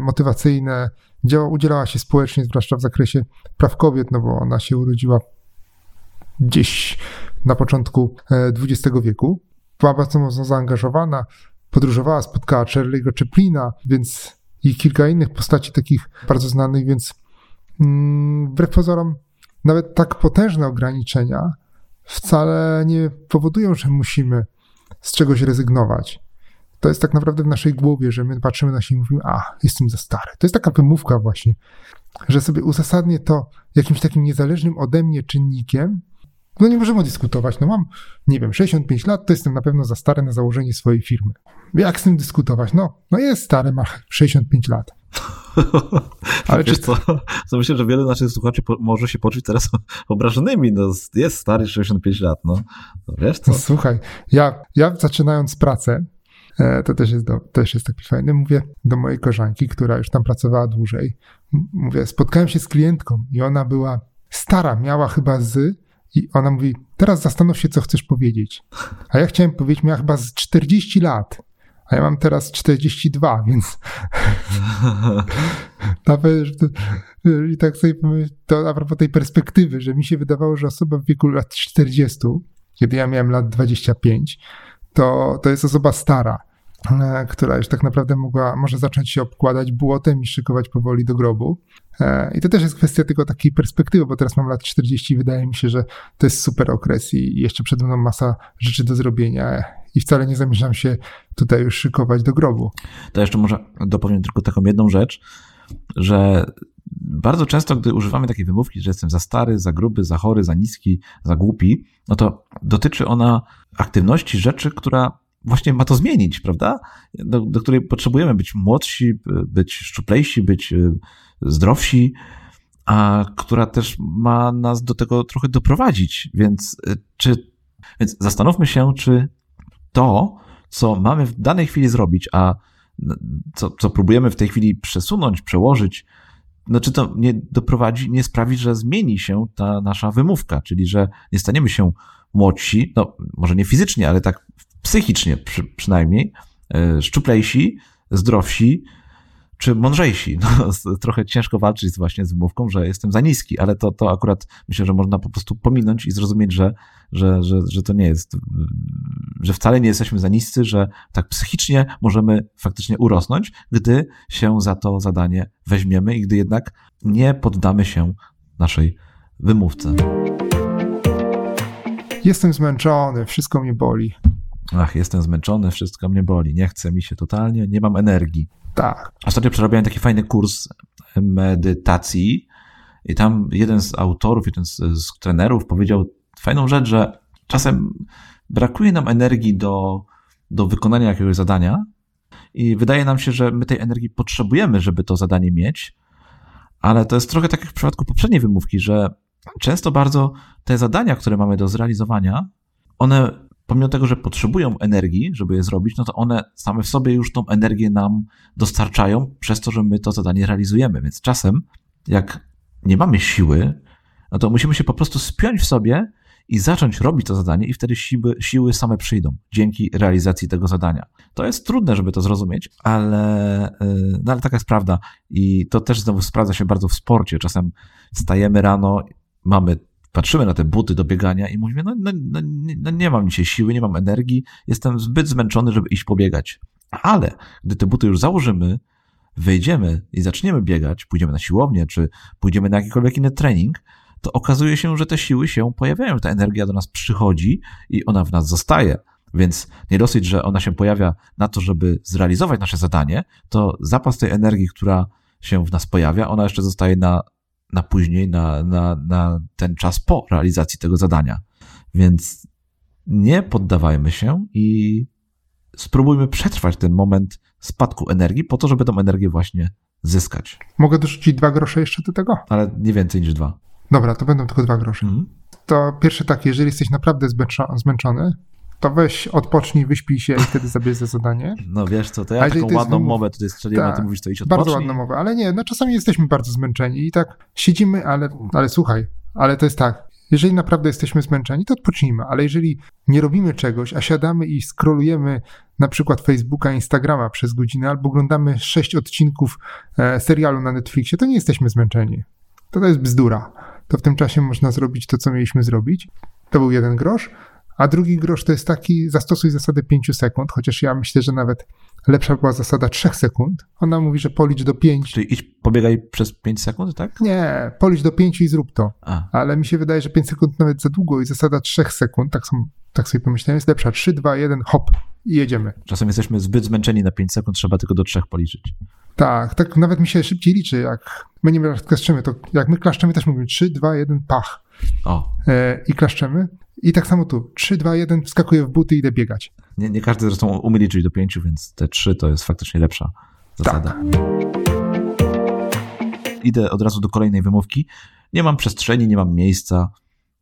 motywacyjne, działa, udzielała się społecznie, zwłaszcza w zakresie praw kobiet, no bo ona się urodziła gdzieś na początku XX wieku. Była bardzo mocno zaangażowana, podróżowała, spotkała Charlie'ego Chaplina, więc i kilka innych postaci takich bardzo znanych, więc mm, wbrew pozorom nawet tak potężne ograniczenia wcale nie powodują, że musimy z czegoś rezygnować. To jest tak naprawdę w naszej głowie, że my patrzymy na siebie i mówimy, a, jestem za stary. To jest taka wymówka właśnie, że sobie uzasadnię to jakimś takim niezależnym ode mnie czynnikiem, no nie możemy dyskutować. No mam, nie wiem, 65 lat, to jestem na pewno za stary na założenie swojej firmy. Jak z tym dyskutować? No, no jest stary, ma 65 lat. Ale czy co? To myślę, że wiele naszych słuchaczy po, może się poczuć teraz obrażonymi. No, jest stary 65 lat, no. no wiesz co? No, słuchaj, ja, ja zaczynając pracę, e, to też jest, do, też jest taki fajny, mówię do mojej koleżanki, która już tam pracowała dłużej, mówię, spotkałem się z klientką i ona była stara, miała chyba z i ona mówi, teraz zastanów się, co chcesz powiedzieć. A ja chciałem powiedzieć, miała chyba z 40 lat, a ja mam teraz 42, więc nawet, i tak sobie to a propos tej perspektywy, że mi się wydawało, że osoba w wieku lat 40, kiedy ja miałem lat 25, to, to jest osoba stara, która już tak naprawdę mogła, może zacząć się obkładać błotem i szykować powoli do grobu. E, I to też jest kwestia tylko takiej perspektywy, bo teraz mam lat 40 i wydaje mi się, że to jest super okres i jeszcze przed mną masa rzeczy do zrobienia i wcale nie zamierzam się tutaj już szykować do grobu. To jeszcze może dopowiem tylko taką jedną rzecz, że bardzo często, gdy używamy takiej wymówki, że jestem za stary, za gruby, za chory, za niski, za głupi, no to dotyczy ona aktywności, rzeczy, która właśnie ma to zmienić, prawda? Do, do której potrzebujemy być młodsi, być szczuplejsi, być zdrowsi, a która też ma nas do tego trochę doprowadzić. Więc, y, czy, więc zastanówmy się, czy to, co mamy w danej chwili zrobić, a co, co próbujemy w tej chwili przesunąć, przełożyć, no czy to nie doprowadzi, nie sprawi, że zmieni się ta nasza wymówka, czyli że nie staniemy się młodsi, no może nie fizycznie, ale tak psychicznie przy, przynajmniej, y, szczuplejsi, zdrowsi, czy mądrzejsi. No, trochę ciężko walczyć właśnie z wymówką, że jestem za niski, ale to, to akurat myślę, że można po prostu pominąć i zrozumieć, że, że, że, że to nie jest, że wcale nie jesteśmy za niscy, że tak psychicznie możemy faktycznie urosnąć, gdy się za to zadanie weźmiemy i gdy jednak nie poddamy się naszej wymówce. Jestem zmęczony, wszystko mnie boli. Ach, jestem zmęczony, wszystko mnie boli, nie chce mi się totalnie, nie mam energii. Tak. Ostatnio przerabiałem taki fajny kurs medytacji i tam jeden z autorów, jeden z, z trenerów powiedział fajną rzecz, że czasem brakuje nam energii do, do wykonania jakiegoś zadania i wydaje nam się, że my tej energii potrzebujemy, żeby to zadanie mieć, ale to jest trochę tak jak w przypadku poprzedniej wymówki, że często bardzo te zadania, które mamy do zrealizowania, one pomimo tego, że potrzebują energii, żeby je zrobić, no to one same w sobie już tą energię nam dostarczają przez to, że my to zadanie realizujemy. Więc czasem, jak nie mamy siły, no to musimy się po prostu spiąć w sobie i zacząć robić to zadanie, i wtedy siły, siły same przyjdą dzięki realizacji tego zadania. To jest trudne, żeby to zrozumieć, ale, y, no ale taka jest prawda. I to też znowu sprawdza się bardzo w sporcie. Czasem stajemy rano, mamy patrzymy na te buty do biegania i mówimy, no, no, no, no nie mam dzisiaj siły, nie mam energii, jestem zbyt zmęczony, żeby iść pobiegać. Ale gdy te buty już założymy, wejdziemy i zaczniemy biegać, pójdziemy na siłownię, czy pójdziemy na jakikolwiek inny trening, to okazuje się, że te siły się pojawiają, ta energia do nas przychodzi i ona w nas zostaje. Więc nie dosyć, że ona się pojawia na to, żeby zrealizować nasze zadanie, to zapas tej energii, która się w nas pojawia, ona jeszcze zostaje na, na później, na, na, na ten czas po realizacji tego zadania. Więc nie poddawajmy się i spróbujmy przetrwać ten moment spadku energii po to, żeby tą energię właśnie zyskać. Mogę dorzucić dwa grosze jeszcze do tego? Ale nie więcej niż dwa. Dobra, to będą tylko dwa grosze. Mhm. To pierwsze takie, jeżeli jesteś naprawdę zmęczony, to weź, odpocznij, wyśpij się i wtedy zabierz za zadanie. No wiesz co, to ja taką ładną wymów... mowę tutaj strzeliłem, tak, a ty mówisz to idź odpocznij. Bardzo ładną mowę, ale nie, no czasami jesteśmy bardzo zmęczeni i tak siedzimy, ale, ale słuchaj, ale to jest tak, jeżeli naprawdę jesteśmy zmęczeni, to odpocznijmy, ale jeżeli nie robimy czegoś, a siadamy i scrollujemy na przykład Facebooka, Instagrama przez godzinę albo oglądamy sześć odcinków e, serialu na Netflixie, to nie jesteśmy zmęczeni. To, to jest bzdura. To w tym czasie można zrobić to, co mieliśmy zrobić. To był jeden grosz. A drugi grosz to jest taki, zastosuj zasadę 5 sekund, chociaż ja myślę, że nawet lepsza była zasada 3 sekund. Ona mówi, że policz do 5. Czyli idź, pobiegaj przez 5 sekund, tak? Nie, policz do 5 i zrób to. A. Ale mi się wydaje, że 5 sekund nawet za długo i zasada 3 sekund, tak, są, tak sobie pomyślałem, jest lepsza. 3, 2, 1, hop i jedziemy. Czasem jesteśmy zbyt zmęczeni na 5 sekund, trzeba tylko do 3 policzyć. Tak, tak nawet mi się szybciej liczy, jak my nie klaszczemy, to jak my klaszczemy też mówimy 3, 2, 1, pach. O. E, I klaszczemy. I tak samo tu. 3, 2, 1, wskakuję w buty i idę biegać. Nie, nie każdy zresztą umie liczyć do 5, więc te 3 to jest faktycznie lepsza zasada. Tak. Idę od razu do kolejnej wymówki. Nie mam przestrzeni, nie mam miejsca.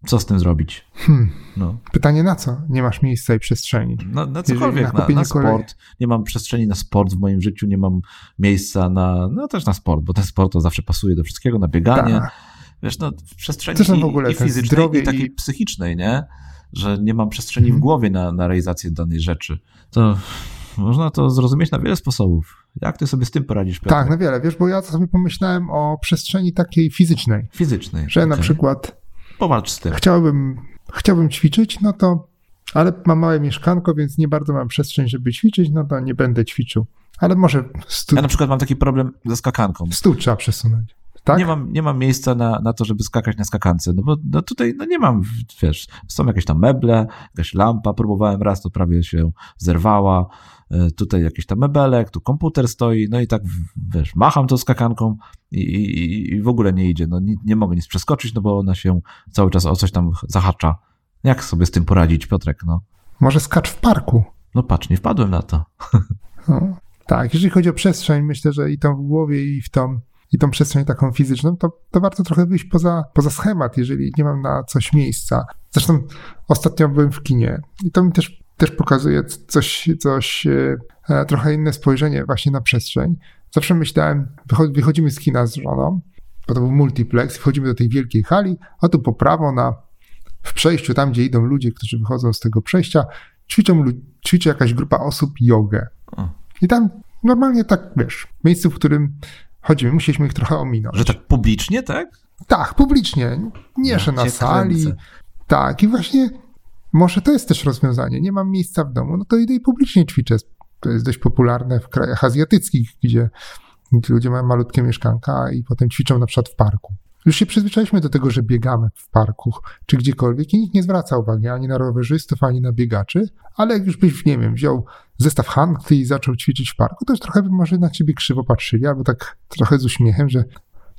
Co z tym zrobić? Hmm. No. Pytanie na co? Nie masz miejsca i przestrzeni. No, na cokolwiek, na, na, sport. Nie mam przestrzeni na sport w moim życiu, nie mam miejsca na, no też na sport, bo ten sport to zawsze pasuje do wszystkiego, na bieganie. Tak wiesz, no, w przestrzeni i, w ogóle, i fizycznej, i takiej i... psychicznej, nie? Że nie mam przestrzeni w mhm. głowie na, na realizację danej rzeczy. To można to zrozumieć na wiele sposobów. Jak ty sobie z tym poradzisz, Piotr? Tak, na wiele, wiesz, bo ja sobie pomyślałem o przestrzeni takiej fizycznej. Fizycznej. Że okay. na przykład Powalcz z tym. Chciałbym, chciałbym ćwiczyć, no to ale mam małe mieszkanko, więc nie bardzo mam przestrzeń, żeby ćwiczyć, no to nie będę ćwiczył. Ale może stół... Ja na przykład mam taki problem ze skakanką. Stół trzeba przesunąć. Tak? Nie, mam, nie mam miejsca na, na to, żeby skakać na skakance, no bo no tutaj no nie mam, wiesz, są jakieś tam meble, jakaś lampa, próbowałem raz, to prawie się zerwała, e, tutaj jakiś tam mebelek, tu komputer stoi, no i tak, wiesz, macham tą skakanką i, i, i w ogóle nie idzie, no nie, nie mogę nic przeskoczyć, no bo ona się cały czas o coś tam zahacza. Jak sobie z tym poradzić, Piotrek, no? Może skacz w parku. No patrz, nie wpadłem na to. No, tak, jeżeli chodzi o przestrzeń, myślę, że i tą w głowie, i w tą i tą przestrzeń taką fizyczną, to, to warto trochę wyjść poza, poza schemat, jeżeli nie mam na coś miejsca. Zresztą ostatnio byłem w kinie i to mi też, też pokazuje coś, coś e, trochę inne spojrzenie właśnie na przestrzeń. Zawsze myślałem, wychodzimy z kina z żoną, bo to był multiplex, wchodzimy do tej wielkiej hali, a tu po prawo na, w przejściu, tam gdzie idą ludzie, którzy wychodzą z tego przejścia, ćwiczą, ćwiczy jakaś grupa osób jogę. I tam normalnie tak, wiesz, miejscu, w którym chodzimy, musieliśmy ich trochę ominąć. Że tak publicznie, tak? Tak, publicznie. Nie, że na sali. Kręcę. Tak, i właśnie może to jest też rozwiązanie. Nie mam miejsca w domu, no to idę i publicznie ćwiczę. To jest dość popularne w krajach azjatyckich, gdzie, gdzie ludzie mają malutkie mieszkanka i potem ćwiczą na przykład w parku. Już się przyzwyczailiśmy do tego, że biegamy w parku czy gdziekolwiek i nikt nie zwraca uwagi ani na rowerzystów, ani na biegaczy, ale jak już byś, nie wiem, wziął zestaw handty i zaczął ćwiczyć w parku, to już trochę by może na ciebie krzywo patrzyli, albo tak trochę z uśmiechem, że,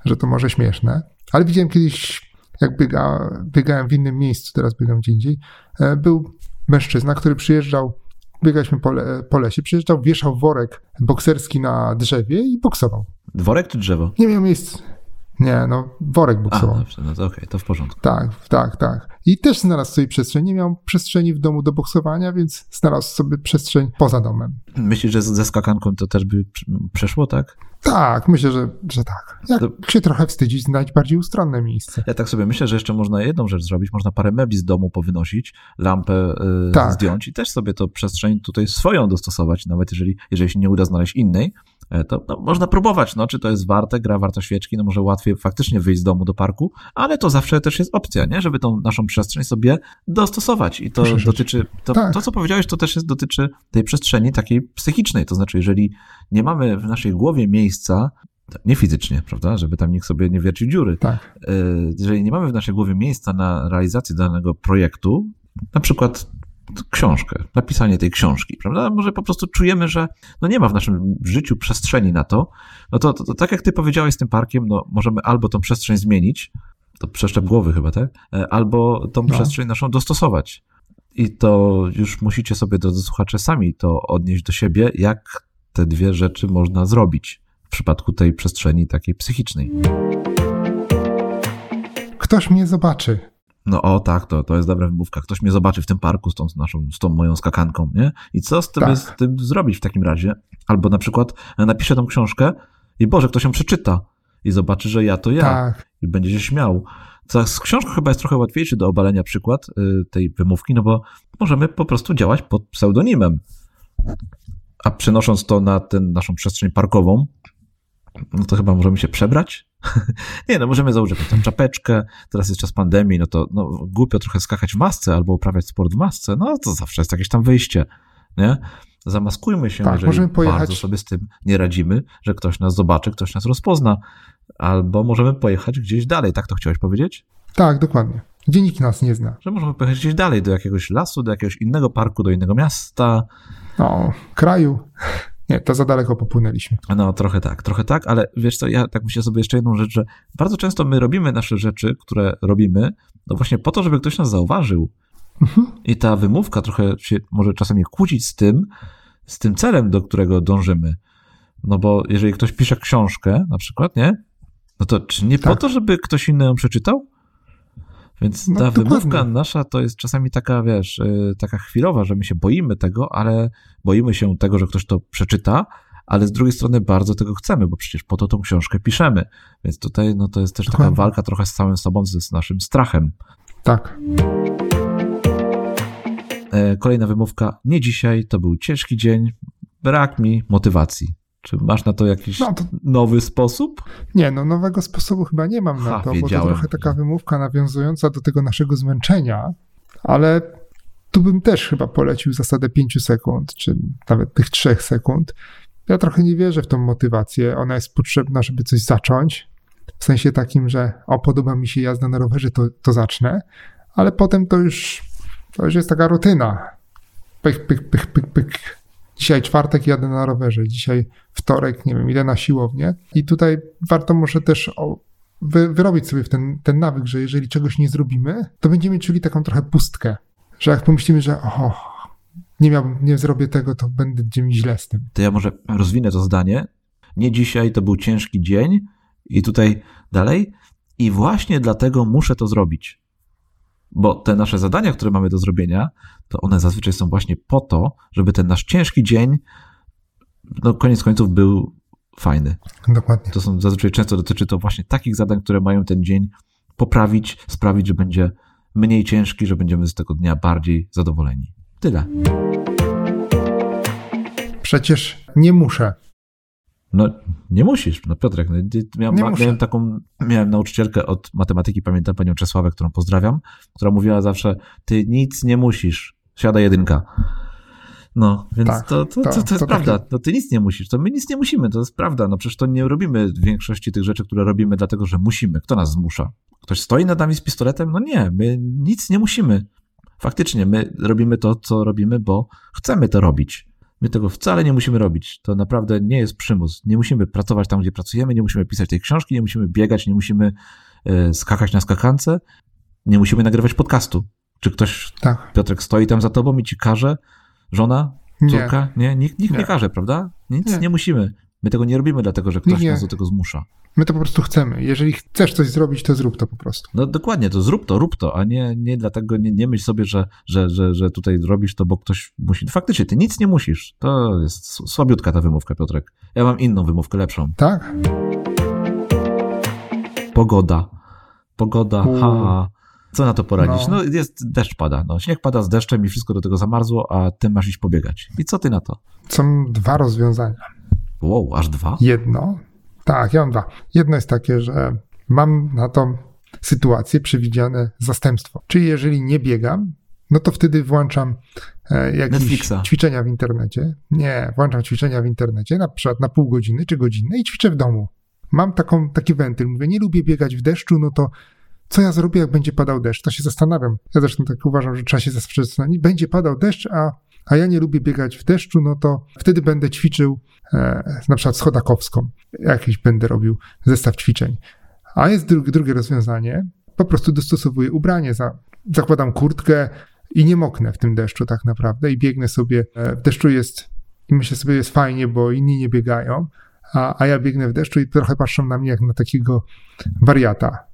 że to może śmieszne. Ale widziałem kiedyś, jak biega, biegałem w innym miejscu, teraz biegam gdzie indziej, e, był mężczyzna, który przyjeżdżał, biegaliśmy po, le, po lesie, przyjeżdżał, wieszał worek bokserski na drzewie i boksował. Dworek czy drzewo? Nie miał miejsca. Nie, no worek boksował. A, dobrze, no to okej, okay, to w porządku. Tak, tak, tak. I też znalazł sobie przestrzeń. Nie miał przestrzeni w domu do boksowania, więc znalazł sobie przestrzeń poza domem. Myślisz, że ze skakanką to też by przeszło, tak? Tak, myślę, że, że tak. Jak to... się trochę wstydzić, znaleźć bardziej ustronne miejsce. Ja tak sobie myślę, że jeszcze można jedną rzecz zrobić. Można parę mebli z domu powynosić, lampę yy, tak. zdjąć i też sobie to przestrzeń tutaj swoją dostosować, nawet jeżeli, jeżeli się nie uda znaleźć innej, to no, można próbować, no, czy to jest warte, gra warta świeczki, no może łatwiej faktycznie wyjść z domu do parku, ale to zawsze też jest opcja, nie? żeby tą naszą przestrzeń sobie dostosować i to dotyczy, to, Tak. to co powiedziałeś, to też jest, dotyczy tej przestrzeni takiej psychicznej, to znaczy jeżeli nie mamy w naszej głowie miejsca, nie fizycznie, prawda, żeby tam nikt sobie nie wiercił dziury, Tak. e, jeżeli nie mamy w naszej głowie miejsca na realizację danego projektu, na przykład książkę, napisanie tej książki, prawda? Może po prostu czujemy, że no nie ma w naszym życiu przestrzeni na to, no to, to, to tak jak ty powiedziałeś z tym parkiem, no możemy albo tą przestrzeń zmienić, to przeszczep głowy chyba, tak? E, Albo tą No. przestrzeń naszą dostosować. I to już musicie sobie, drodzy słuchacze, sami to odnieść do siebie, jak te dwie rzeczy można zrobić w przypadku tej przestrzeni takiej psychicznej. Ktoś mnie zobaczy. No o tak, to, to jest dobra wymówka. Ktoś mnie zobaczy w tym parku z tą, naszą, z tą moją skakanką, nie? I co z tym, Tak. z tym zrobić w takim razie? Albo na przykład e, napiszę tą książkę i Boże, ktoś ją przeczyta i zobaczy, że ja to ja Tak. i będzie się śmiał. Co z książką chyba jest trochę łatwiejszy do obalenia przykład y, tej wymówki, no bo możemy po prostu działać pod pseudonimem. A przenosząc to na tę naszą przestrzeń parkową, no to chyba możemy się przebrać. Nie, no możemy założyć tam czapeczkę, teraz jest czas pandemii, no to no, głupio trochę skakać w masce albo uprawiać sport w masce, no to zawsze jest jakieś tam wyjście, nie? Zamaskujmy się, Tak, jeżeli możemy pojechać- bardzo sobie z tym nie radzimy, że ktoś nas zobaczy, ktoś nas rozpozna, albo możemy pojechać gdzieś dalej, tak to chciałeś powiedzieć? Tak, dokładnie. Gdzie nikt nas nie zna. Że możemy pojechać gdzieś dalej, do jakiegoś lasu, do jakiegoś innego parku, do innego miasta, No, kraju. Nie, to za daleko popłynęliśmy. No, trochę tak, trochę tak, ale wiesz co, ja tak myślę sobie jeszcze jedną rzecz, że bardzo często my robimy nasze rzeczy, które robimy, no właśnie po to, żeby ktoś nas zauważył. Mhm. I ta wymówka trochę się może czasami kłócić z tym, z tym celem, do którego dążymy. No bo jeżeli ktoś pisze książkę, na przykład, nie? No to czy nie po Tak. to, żeby ktoś inny ją przeczytał? Więc No, ta wymówka nasza to jest czasami taka, wiesz, yy, taka chwilowa, że my się boimy tego, ale boimy się tego, że ktoś to przeczyta, ale z drugiej strony bardzo tego chcemy, bo przecież po to tą książkę piszemy. Więc tutaj no, to jest też taka Dokładnie. walka trochę z całym sobą, z, z naszym strachem. Tak. E, Kolejna wymówka. Nie dzisiaj, to był ciężki dzień, brak mi motywacji. Czy masz na to jakiś No to nowy sposób? nie, no nowego sposobu chyba nie mam na Ha, to, bo to wiedziałem. trochę taka wymówka nawiązująca do tego naszego zmęczenia, ale tu bym też chyba polecił zasadę 5 sekund, czy nawet tych 3 sekund. Ja trochę nie wierzę w tą motywację. Ona jest potrzebna, żeby coś zacząć. W sensie takim, że o, podoba mi się jazda na rowerze, to, to zacznę, ale potem to już, to już jest taka rutyna. Pyk, pyk, pyk, pyk, pyk. Dzisiaj czwartek jadę na rowerze, dzisiaj wtorek, nie wiem, idę na siłownię. I tutaj warto może też wy, wyrobić sobie ten, ten nawyk, że jeżeli czegoś nie zrobimy, to będziemy czuli taką trochę pustkę. Że jak pomyślimy, że o, nie miałbym, nie zrobię tego, to będzie mi źle z tym. To ja może rozwinę to zdanie. Nie dzisiaj, to był ciężki dzień i tutaj dalej. I właśnie dlatego muszę to zrobić. Bo te nasze zadania, które mamy do zrobienia, to one zazwyczaj są właśnie po to, żeby ten nasz ciężki dzień, no koniec końców był fajny. Dokładnie. To są zazwyczaj często dotyczy to właśnie takich zadań, które mają ten dzień poprawić, sprawić, że będzie mniej ciężki, że będziemy z tego dnia bardziej zadowoleni. Tyle. Przecież nie muszę. No, nie musisz. No, Piotrek, no, miałem, Nie ma- miałem taką, miałem nauczycielkę od matematyki, pamiętam panią Czesławę, którą pozdrawiam, która mówiła zawsze, ty nic nie musisz, siada jedynka. No, więc Tak, to, to, to, to- to jest prawda. No, ty nic nie musisz, to my nic nie musimy, to jest prawda. No przecież to nie robimy większości tych rzeczy, które robimy dlatego, że musimy. Kto nas zmusza? Ktoś stoi nad nami z pistoletem? No nie, my nic nie musimy. Faktycznie, my robimy to, co robimy, bo chcemy to robić. My tego wcale nie musimy robić. To naprawdę nie jest przymus. Nie musimy pracować tam, gdzie pracujemy, nie musimy pisać tej książki, nie musimy biegać, nie musimy e, skakać na skakance, nie musimy nagrywać podcastu. Czy ktoś, Tak. Piotrek, stoi tam za tobą i ci każe? Żona? Nie. Córka? Nie, nikt, nikt nie. Nie. każe, prawda? Nic nie. Nie. musimy. My tego nie robimy dlatego, że ktoś Nie. nas do tego zmusza. My to po prostu chcemy. Jeżeli chcesz coś zrobić, to zrób to po prostu. No dokładnie, to zrób to, rób to, a nie, nie dlatego, nie, nie myśl sobie, że, że, że, że tutaj robisz to, bo ktoś musi. Faktycznie, ty nic nie musisz. To jest słabiutka ta wymówka, Piotrek. Ja mam inną wymówkę, lepszą. Tak? Pogoda. Pogoda, U. ha. Co na to poradzić? No. No. jest, deszcz pada. No, śnieg pada z deszczem i wszystko do tego zamarzło, a ty masz iść pobiegać. I co ty na to? Są dwa rozwiązania. Wow, aż dwa? Jedno, tak, ja mam dwa. Jedno jest takie, że mam na tą sytuację przewidziane zastępstwo. Czyli jeżeli nie biegam, no to wtedy włączam e, jakieś Netflixa. ćwiczenia w internecie. Nie, włączam ćwiczenia w internecie, na przykład na pół godziny czy godzinę i ćwiczę w domu. Mam taką, taki wentyl. Mówię, nie lubię biegać w deszczu, no to co ja zrobię, jak będzie padał deszcz? To się zastanawiam. Ja zresztą tak uważam, że trzeba się zastanowić. Będzie padał deszcz, a, a ja nie lubię biegać w deszczu, no to wtedy będę ćwiczył e, na przykład schodakowską. Jakiś będę robił zestaw ćwiczeń. A jest drugie, drugie rozwiązanie. Po prostu dostosowuję ubranie, za, zakładam kurtkę i nie moknę w tym deszczu tak naprawdę i biegnę sobie. E, w deszczu jest, i myślę sobie, jest fajnie, bo inni nie biegają, a, a ja biegnę w deszczu i trochę patrzą na mnie jak na takiego wariata.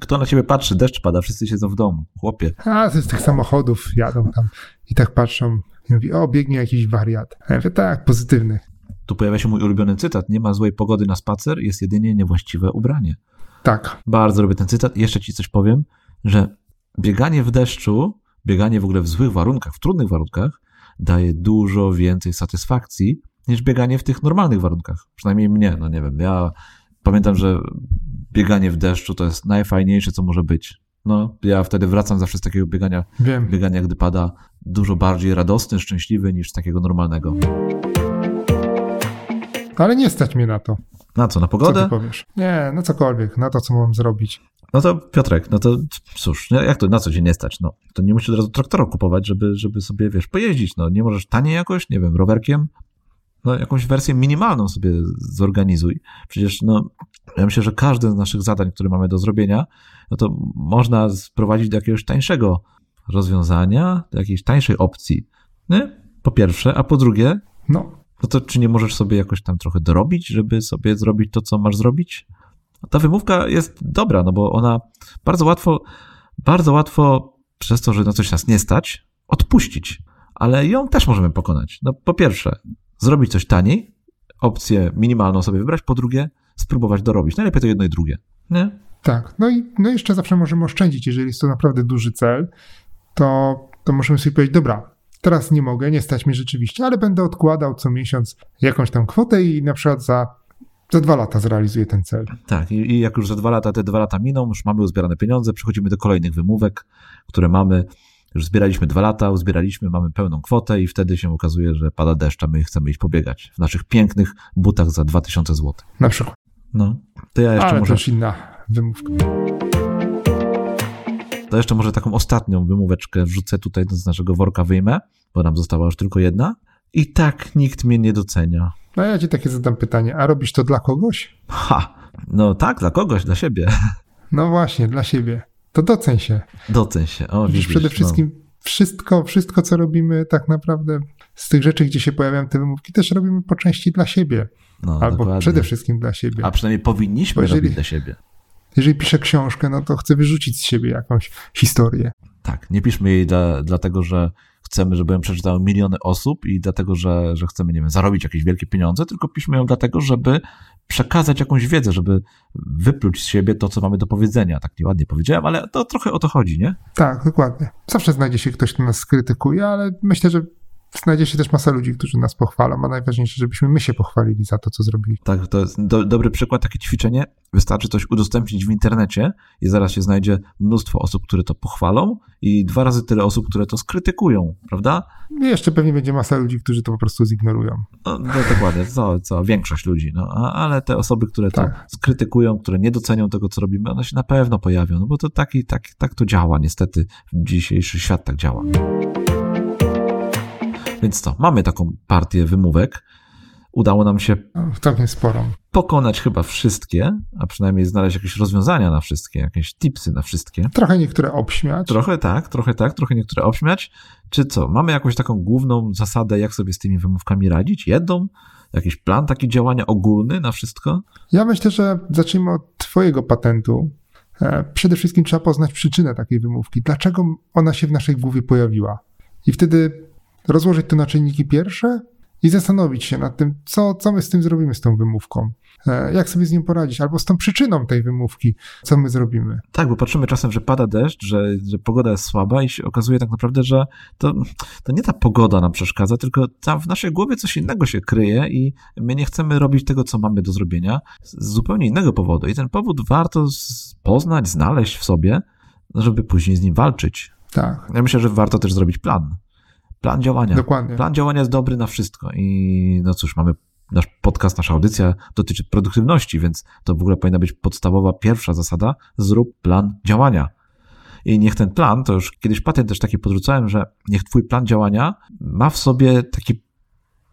Kto na ciebie patrzy? Deszcz pada, wszyscy siedzą w domu. Chłopie. A z tych samochodów jadą tam i tak patrzą i mówi, o, biegnie jakiś wariat. A ja mówię, tak, pozytywny. Tu pojawia się mój ulubiony cytat. Nie ma złej pogody na spacer, jest jedynie niewłaściwe ubranie. Tak, Bardzo lubię ten cytat. I jeszcze ci coś powiem, że bieganie w deszczu, bieganie w ogóle w złych warunkach, w trudnych warunkach, daje dużo więcej satysfakcji niż bieganie w tych normalnych warunkach. Przynajmniej mnie, no nie wiem. Ja pamiętam, że bieganie w deszczu to jest najfajniejsze, co może być. No, ja wtedy wracam zawsze z takiego biegania, wiem. biegania, gdy pada, dużo bardziej radosny, szczęśliwy niż z takiego normalnego. Ale nie stać mnie na to. Na co, na Co pogodę? ty powiesz? Nie, na cokolwiek, na to, co mam zrobić. No to Piotrek, no to cóż, no jak to na co dzień nie stać? No to nie musisz od razu traktora kupować, żeby, żeby sobie, wiesz, pojeździć. No nie możesz taniej jakoś, nie wiem, rowerkiem? No jakąś wersję minimalną sobie zorganizuj. Przecież no, ja myślę, że każde z naszych zadań, które mamy do zrobienia, no to można sprowadzić do jakiegoś tańszego rozwiązania, do jakiejś tańszej opcji. Nie? Po pierwsze, a po drugie, No, no to czy nie możesz sobie jakoś tam trochę dorobić, żeby sobie zrobić to, co masz zrobić? Ta wymówka jest dobra, no bo ona bardzo łatwo, bardzo łatwo przez to, że na coś nas nie stać, odpuścić. Ale ją też możemy pokonać. No po pierwsze, zrobić coś taniej, opcję minimalną sobie wybrać, po drugie, spróbować dorobić. Najlepiej to jedno i drugie. Nie? Tak. No i no jeszcze zawsze możemy oszczędzić. Jeżeli jest to naprawdę duży cel, to, to możemy sobie powiedzieć, dobra, teraz nie mogę, nie stać mi rzeczywiście, ale będę odkładał co miesiąc jakąś tam kwotę i na przykład za, za dwa lata zrealizuję ten cel. Tak, i, i jak już za dwa lata, te dwa lata miną, już mamy uzbierane pieniądze, przechodzimy do kolejnych wymówek, które mamy. Już zbieraliśmy dwa lata, uzbieraliśmy, mamy pełną kwotę i wtedy się okazuje, że pada deszcz, a my chcemy iść pobiegać w naszych pięknych butach za 2000 zł. Na przykład. No, to ja jeszcze Ale może, też inna wymówka. to jeszcze może taką ostatnią wymóweczkę wrzucę tutaj z naszego worka wyjmę, bo nam została już tylko jedna. I tak nikt mnie nie docenia. No ja ci takie zadam pytanie, a robisz to dla kogoś? Ha! No tak, dla kogoś, dla siebie. No właśnie, dla siebie. To doceń się. Doceń się. O, Widzisz, przede no. wszystkim wszystko, wszystko, co robimy tak naprawdę z tych rzeczy, gdzie się pojawiają te wymówki, też robimy po części dla siebie. No, Albo dokładnie. przede wszystkim dla siebie. A przynajmniej powinniśmy jeżeli- robić dla siebie. Jeżeli piszę książkę, no to chcę wyrzucić z siebie jakąś historię. Tak, nie piszmy jej dla, dlatego, że chcemy, żeby ją przeczytały miliony osób i dlatego, że, że chcemy, nie wiem, zarobić jakieś wielkie pieniądze, tylko piszmy ją dlatego, żeby przekazać jakąś wiedzę, żeby wypluć z siebie to, co mamy do powiedzenia. Tak nieładnie powiedziałem, ale to trochę o to chodzi, nie? Tak, dokładnie. Zawsze znajdzie się ktoś, kto nas skrytykuje, ale myślę, że znajdzie się też masa ludzi, którzy nas pochwalą, a najważniejsze, żebyśmy my się pochwalili za to, co zrobili. Tak, to jest do, dobry przykład, takie ćwiczenie. Wystarczy coś udostępnić w internecie i zaraz się znajdzie mnóstwo osób, które to pochwalą i dwa razy tyle osób, które to skrytykują, prawda? I jeszcze pewnie będzie masa ludzi, którzy to po prostu zignorują. No, no dokładnie, co, co, większość ludzi, no, ale te osoby, które to Tak. skrytykują, które nie docenią tego, co robimy, one się na pewno pojawią, no bo to taki, tak, tak to działa, niestety dzisiejszy świat tak działa. Więc co, mamy taką partię wymówek, udało nam się No, całkiem sporą. pokonać chyba wszystkie, a przynajmniej znaleźć jakieś rozwiązania na wszystkie, jakieś tipsy na wszystkie. Trochę niektóre obśmiać. Trochę tak, trochę tak, trochę niektóre obśmiać. Czy co, mamy jakąś taką główną zasadę, jak sobie z tymi wymówkami radzić? Jedną? Jakiś plan taki działania ogólny na wszystko? Ja myślę, że zacznijmy od Twojego patentu. E, Przede wszystkim trzeba poznać przyczynę takiej wymówki. Dlaczego ona się w naszej głowie pojawiła? I wtedy rozłożyć to na czynniki pierwsze i zastanowić się nad tym, co, co my z tym zrobimy z tą wymówką. E, jak sobie z nim poradzić? Albo z tą przyczyną tej wymówki, co my zrobimy? Tak, bo patrzymy czasem, że pada deszcz, że, że pogoda jest słaba i się okazuje tak naprawdę, że to, to nie ta pogoda nam przeszkadza, tylko tam w naszej głowie coś innego się kryje i my nie chcemy robić tego, co mamy do zrobienia z zupełnie innego powodu. I ten powód warto poznać, znaleźć w sobie, żeby później z nim walczyć. Tak. Ja myślę, że warto też zrobić plan. Plan działania. Dokładnie. Plan działania jest dobry na wszystko. I no cóż, mamy nasz podcast, nasza audycja dotyczy produktywności, więc to w ogóle powinna być podstawowa pierwsza zasada. Zrób plan działania. I niech ten plan, to już kiedyś patent też taki podrzucałem, że niech twój plan działania ma w sobie taki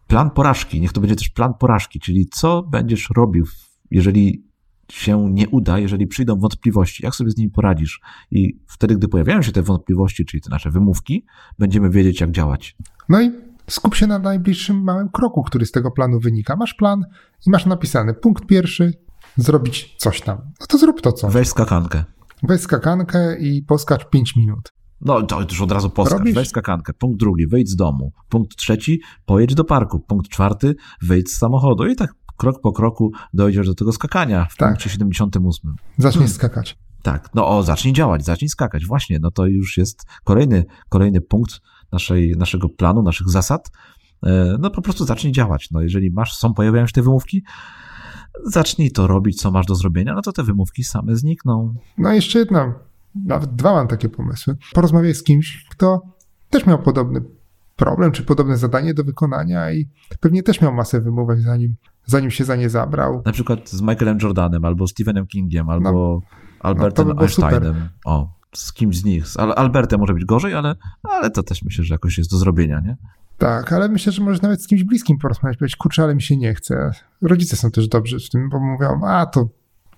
plan porażki. Niech to będzie też plan porażki, czyli co będziesz robił, jeżeli się nie uda, jeżeli przyjdą wątpliwości, jak sobie z nimi poradzisz. I wtedy, gdy pojawiają się te wątpliwości, czyli te nasze wymówki, będziemy wiedzieć, jak działać. No i skup się na najbliższym małym kroku, który z tego planu wynika. Masz plan i masz napisany punkt pierwszy, zrobić coś tam. No to zrób to co. Weź skakankę. Weź skakankę i poskacz 5 minut. No, to już od razu poskacz. Robisz? Weź skakankę. Punkt drugi, wyjdź z domu. Punkt trzeci, pojedź do parku. Punkt czwarty, wyjdź z samochodu. I tak krok po kroku dojdziesz do tego skakania w Tak. punkcie 78. Zacznij Hmm. skakać. Tak, no o, zacznij działać, zacznij skakać. Właśnie, no to już jest kolejny, kolejny punkt naszej, naszego planu, naszych zasad. E, No po prostu zacznij działać. No jeżeli masz, są, pojawiają się te wymówki, zacznij to robić, co masz do zrobienia, no to te wymówki same znikną. No i jeszcze jedna, nawet dwa mam takie pomysły. Porozmawiaj z kimś, kto też miał podobny problem, czy podobne zadanie do wykonania i pewnie też miał masę wymówek, zanim, zanim się za nie zabrał. Na przykład z Michaelem Jordanem, albo Stephenem Kingiem, albo Albertem by było super. Einsteinem. O, z kimś z nich. Z Al- Albertem może być gorzej, ale, ale to też myślę, że jakoś jest do zrobienia, nie? Tak, ale myślę, że możesz nawet z kimś bliskim porozmawiać, powiedzieć, kurczę, ale mi się nie chce. Rodzice są też dobrzy w tym, bo mówią, a to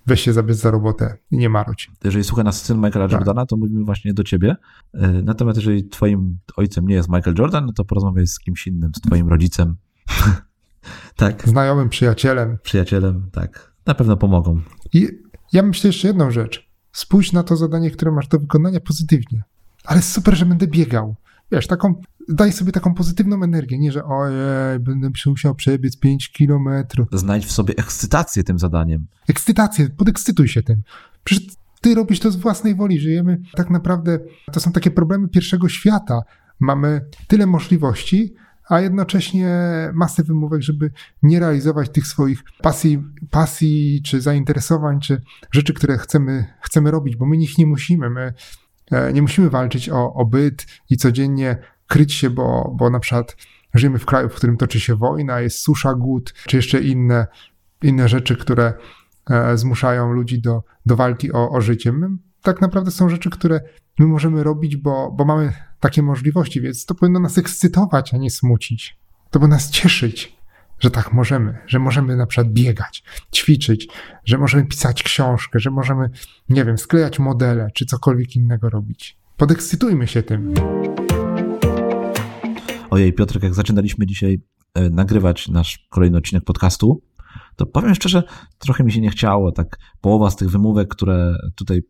weź się zabierz za robotę i nie marudź. Jeżeli słucha nas syn Michaela Tak. Jordana, to mówimy właśnie do ciebie. E, Natomiast jeżeli twoim ojcem nie jest Michael Jordan, no to porozmawiaj z kimś innym, z twoim rodzicem. tak, Znajomym, przyjacielem. przyjacielem, tak. Na pewno pomogą. I ja myślę jeszcze jedną rzecz. Spójrz na to zadanie, które masz do wykonania pozytywnie. Ale super, że będę biegał. Wiesz, taką, daj sobie taką pozytywną energię, nie, że ojej, będę się musiał przebiec 5 kilometrów. Znajdź w sobie ekscytację tym zadaniem. Ekscytację, podekscytuj się tym. Przecież ty robisz to z własnej woli. Żyjemy tak naprawdę, to są takie problemy pierwszego świata. Mamy tyle możliwości, a jednocześnie masę wymówek, żeby nie realizować tych swoich pasji, pasji czy zainteresowań, czy rzeczy, które chcemy, chcemy robić, bo my ich nie musimy. My e, nie musimy walczyć o, o byt i codziennie kryć się, bo, bo na przykład żyjemy w kraju, w którym toczy się wojna, jest susza, głód, czy jeszcze inne, inne rzeczy, które e, zmuszają ludzi do, do walki o, o życie. My, tak naprawdę są rzeczy, które my możemy robić, bo, bo mamy takie możliwości, więc to powinno nas ekscytować, a nie smucić. To powinno nas cieszyć, że tak możemy, że możemy na przykład biegać, ćwiczyć, że możemy pisać książkę, że możemy, nie wiem, sklejać modele, czy cokolwiek innego robić. Podekscytujmy się tym. Ojej, Piotrek, jak zaczynaliśmy dzisiaj e, nagrywać nasz kolejny odcinek podcastu, to powiem szczerze, trochę mi się nie chciało. Tak połowa z tych wymówek, które tutaj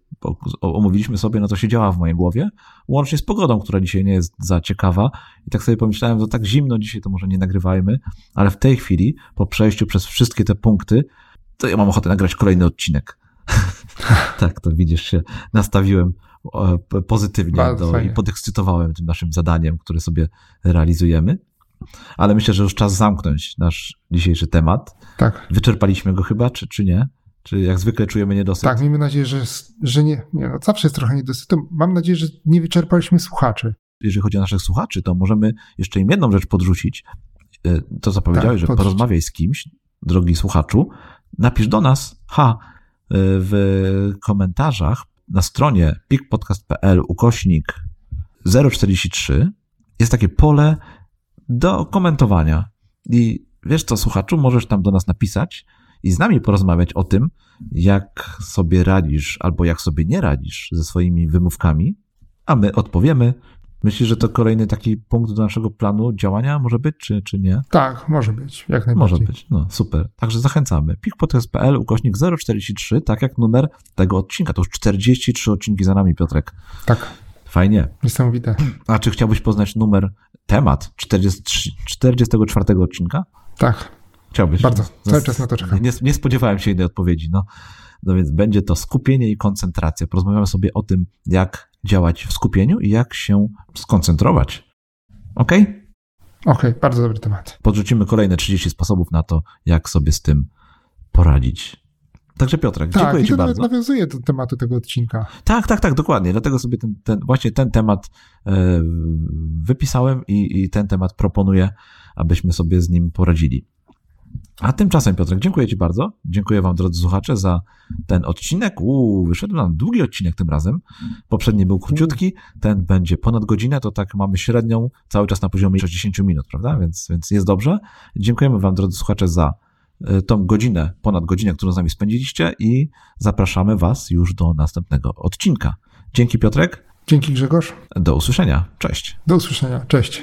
omówiliśmy sobie, no to siedziała w mojej głowie, łącznie z pogodą, która dzisiaj nie jest za ciekawa. I tak sobie pomyślałem, że tak zimno dzisiaj, to może nie nagrywajmy, ale w tej chwili, po przejściu przez wszystkie te punkty, to ja mam ochotę nagrać kolejny odcinek. tak, to widzisz się, nastawiłem e, pozytywnie do, i podekscytowałem tym naszym zadaniem, które sobie realizujemy. Ale myślę, że już czas zamknąć nasz dzisiejszy temat. Tak, Wyczerpaliśmy go chyba, czy, czy nie? Czy jak zwykle czujemy niedosyt? tak, miejmy nadzieję, że, że nie, nie no, zawsze jest trochę niedosyt. Mam nadzieję, że nie wyczerpaliśmy słuchaczy. Jeżeli chodzi o naszych słuchaczy, to możemy jeszcze im jedną rzecz podrzucić. E, To, co powiedziałeś, że porozmawiaj z kimś, drogi słuchaczu, napisz do nas, ha, e, w komentarzach na stronie pikpodcast.pl ukośnik 043 jest takie pole do komentowania. I wiesz co, słuchaczu, możesz tam do nas napisać i z nami porozmawiać o tym, jak sobie radzisz albo jak sobie nie radzisz ze swoimi wymówkami, a my odpowiemy. Myślisz, że to kolejny taki punkt do naszego planu działania może być, czy, czy nie? Tak, może być, jak Może najbardziej. być, no super. Także zachęcamy. pikpodcast.pl ukośnik 043, tak jak numer tego odcinka. To już 43 odcinki za nami, Piotrek. Tak, Fajnie. niesamowite. A czy chciałbyś poznać numer, temat 43, 44 odcinka? Tak, Chciałbyś? Bardzo, cały czas na to czekam. Nie, nie spodziewałem się innej odpowiedzi, no. No więc będzie to skupienie i koncentracja. Porozmawiamy sobie o tym, jak działać w skupieniu i jak się skoncentrować. Ok? Ok, bardzo dobry temat. Podrzucimy kolejne 30 sposobów na to, jak sobie z tym poradzić. Także Piotrek, tak, dziękuję i Ci bardzo. nawiązuje do tematu tego odcinka. Tak, tak, tak, dokładnie. Dlatego sobie ten, ten właśnie ten temat e, wypisałem i, i ten temat proponuję, abyśmy sobie z nim poradzili. A tymczasem, Piotrek, dziękuję Ci bardzo. Dziękuję Wam, drodzy słuchacze, za ten odcinek. Uuu, wyszedł nam długi odcinek tym razem. Poprzedni był króciutki, ten będzie ponad godzinę, to tak mamy średnią cały czas na poziomie 60 minut, prawda? Więc, więc jest dobrze. Dziękujemy Wam, drodzy słuchacze, za tą godzinę, ponad godzinę, którą z nami spędziliście i zapraszamy Was już do następnego odcinka. Dzięki Piotrek, Dzięki Grzegorz. do usłyszenia. Cześć. Do usłyszenia. Cześć.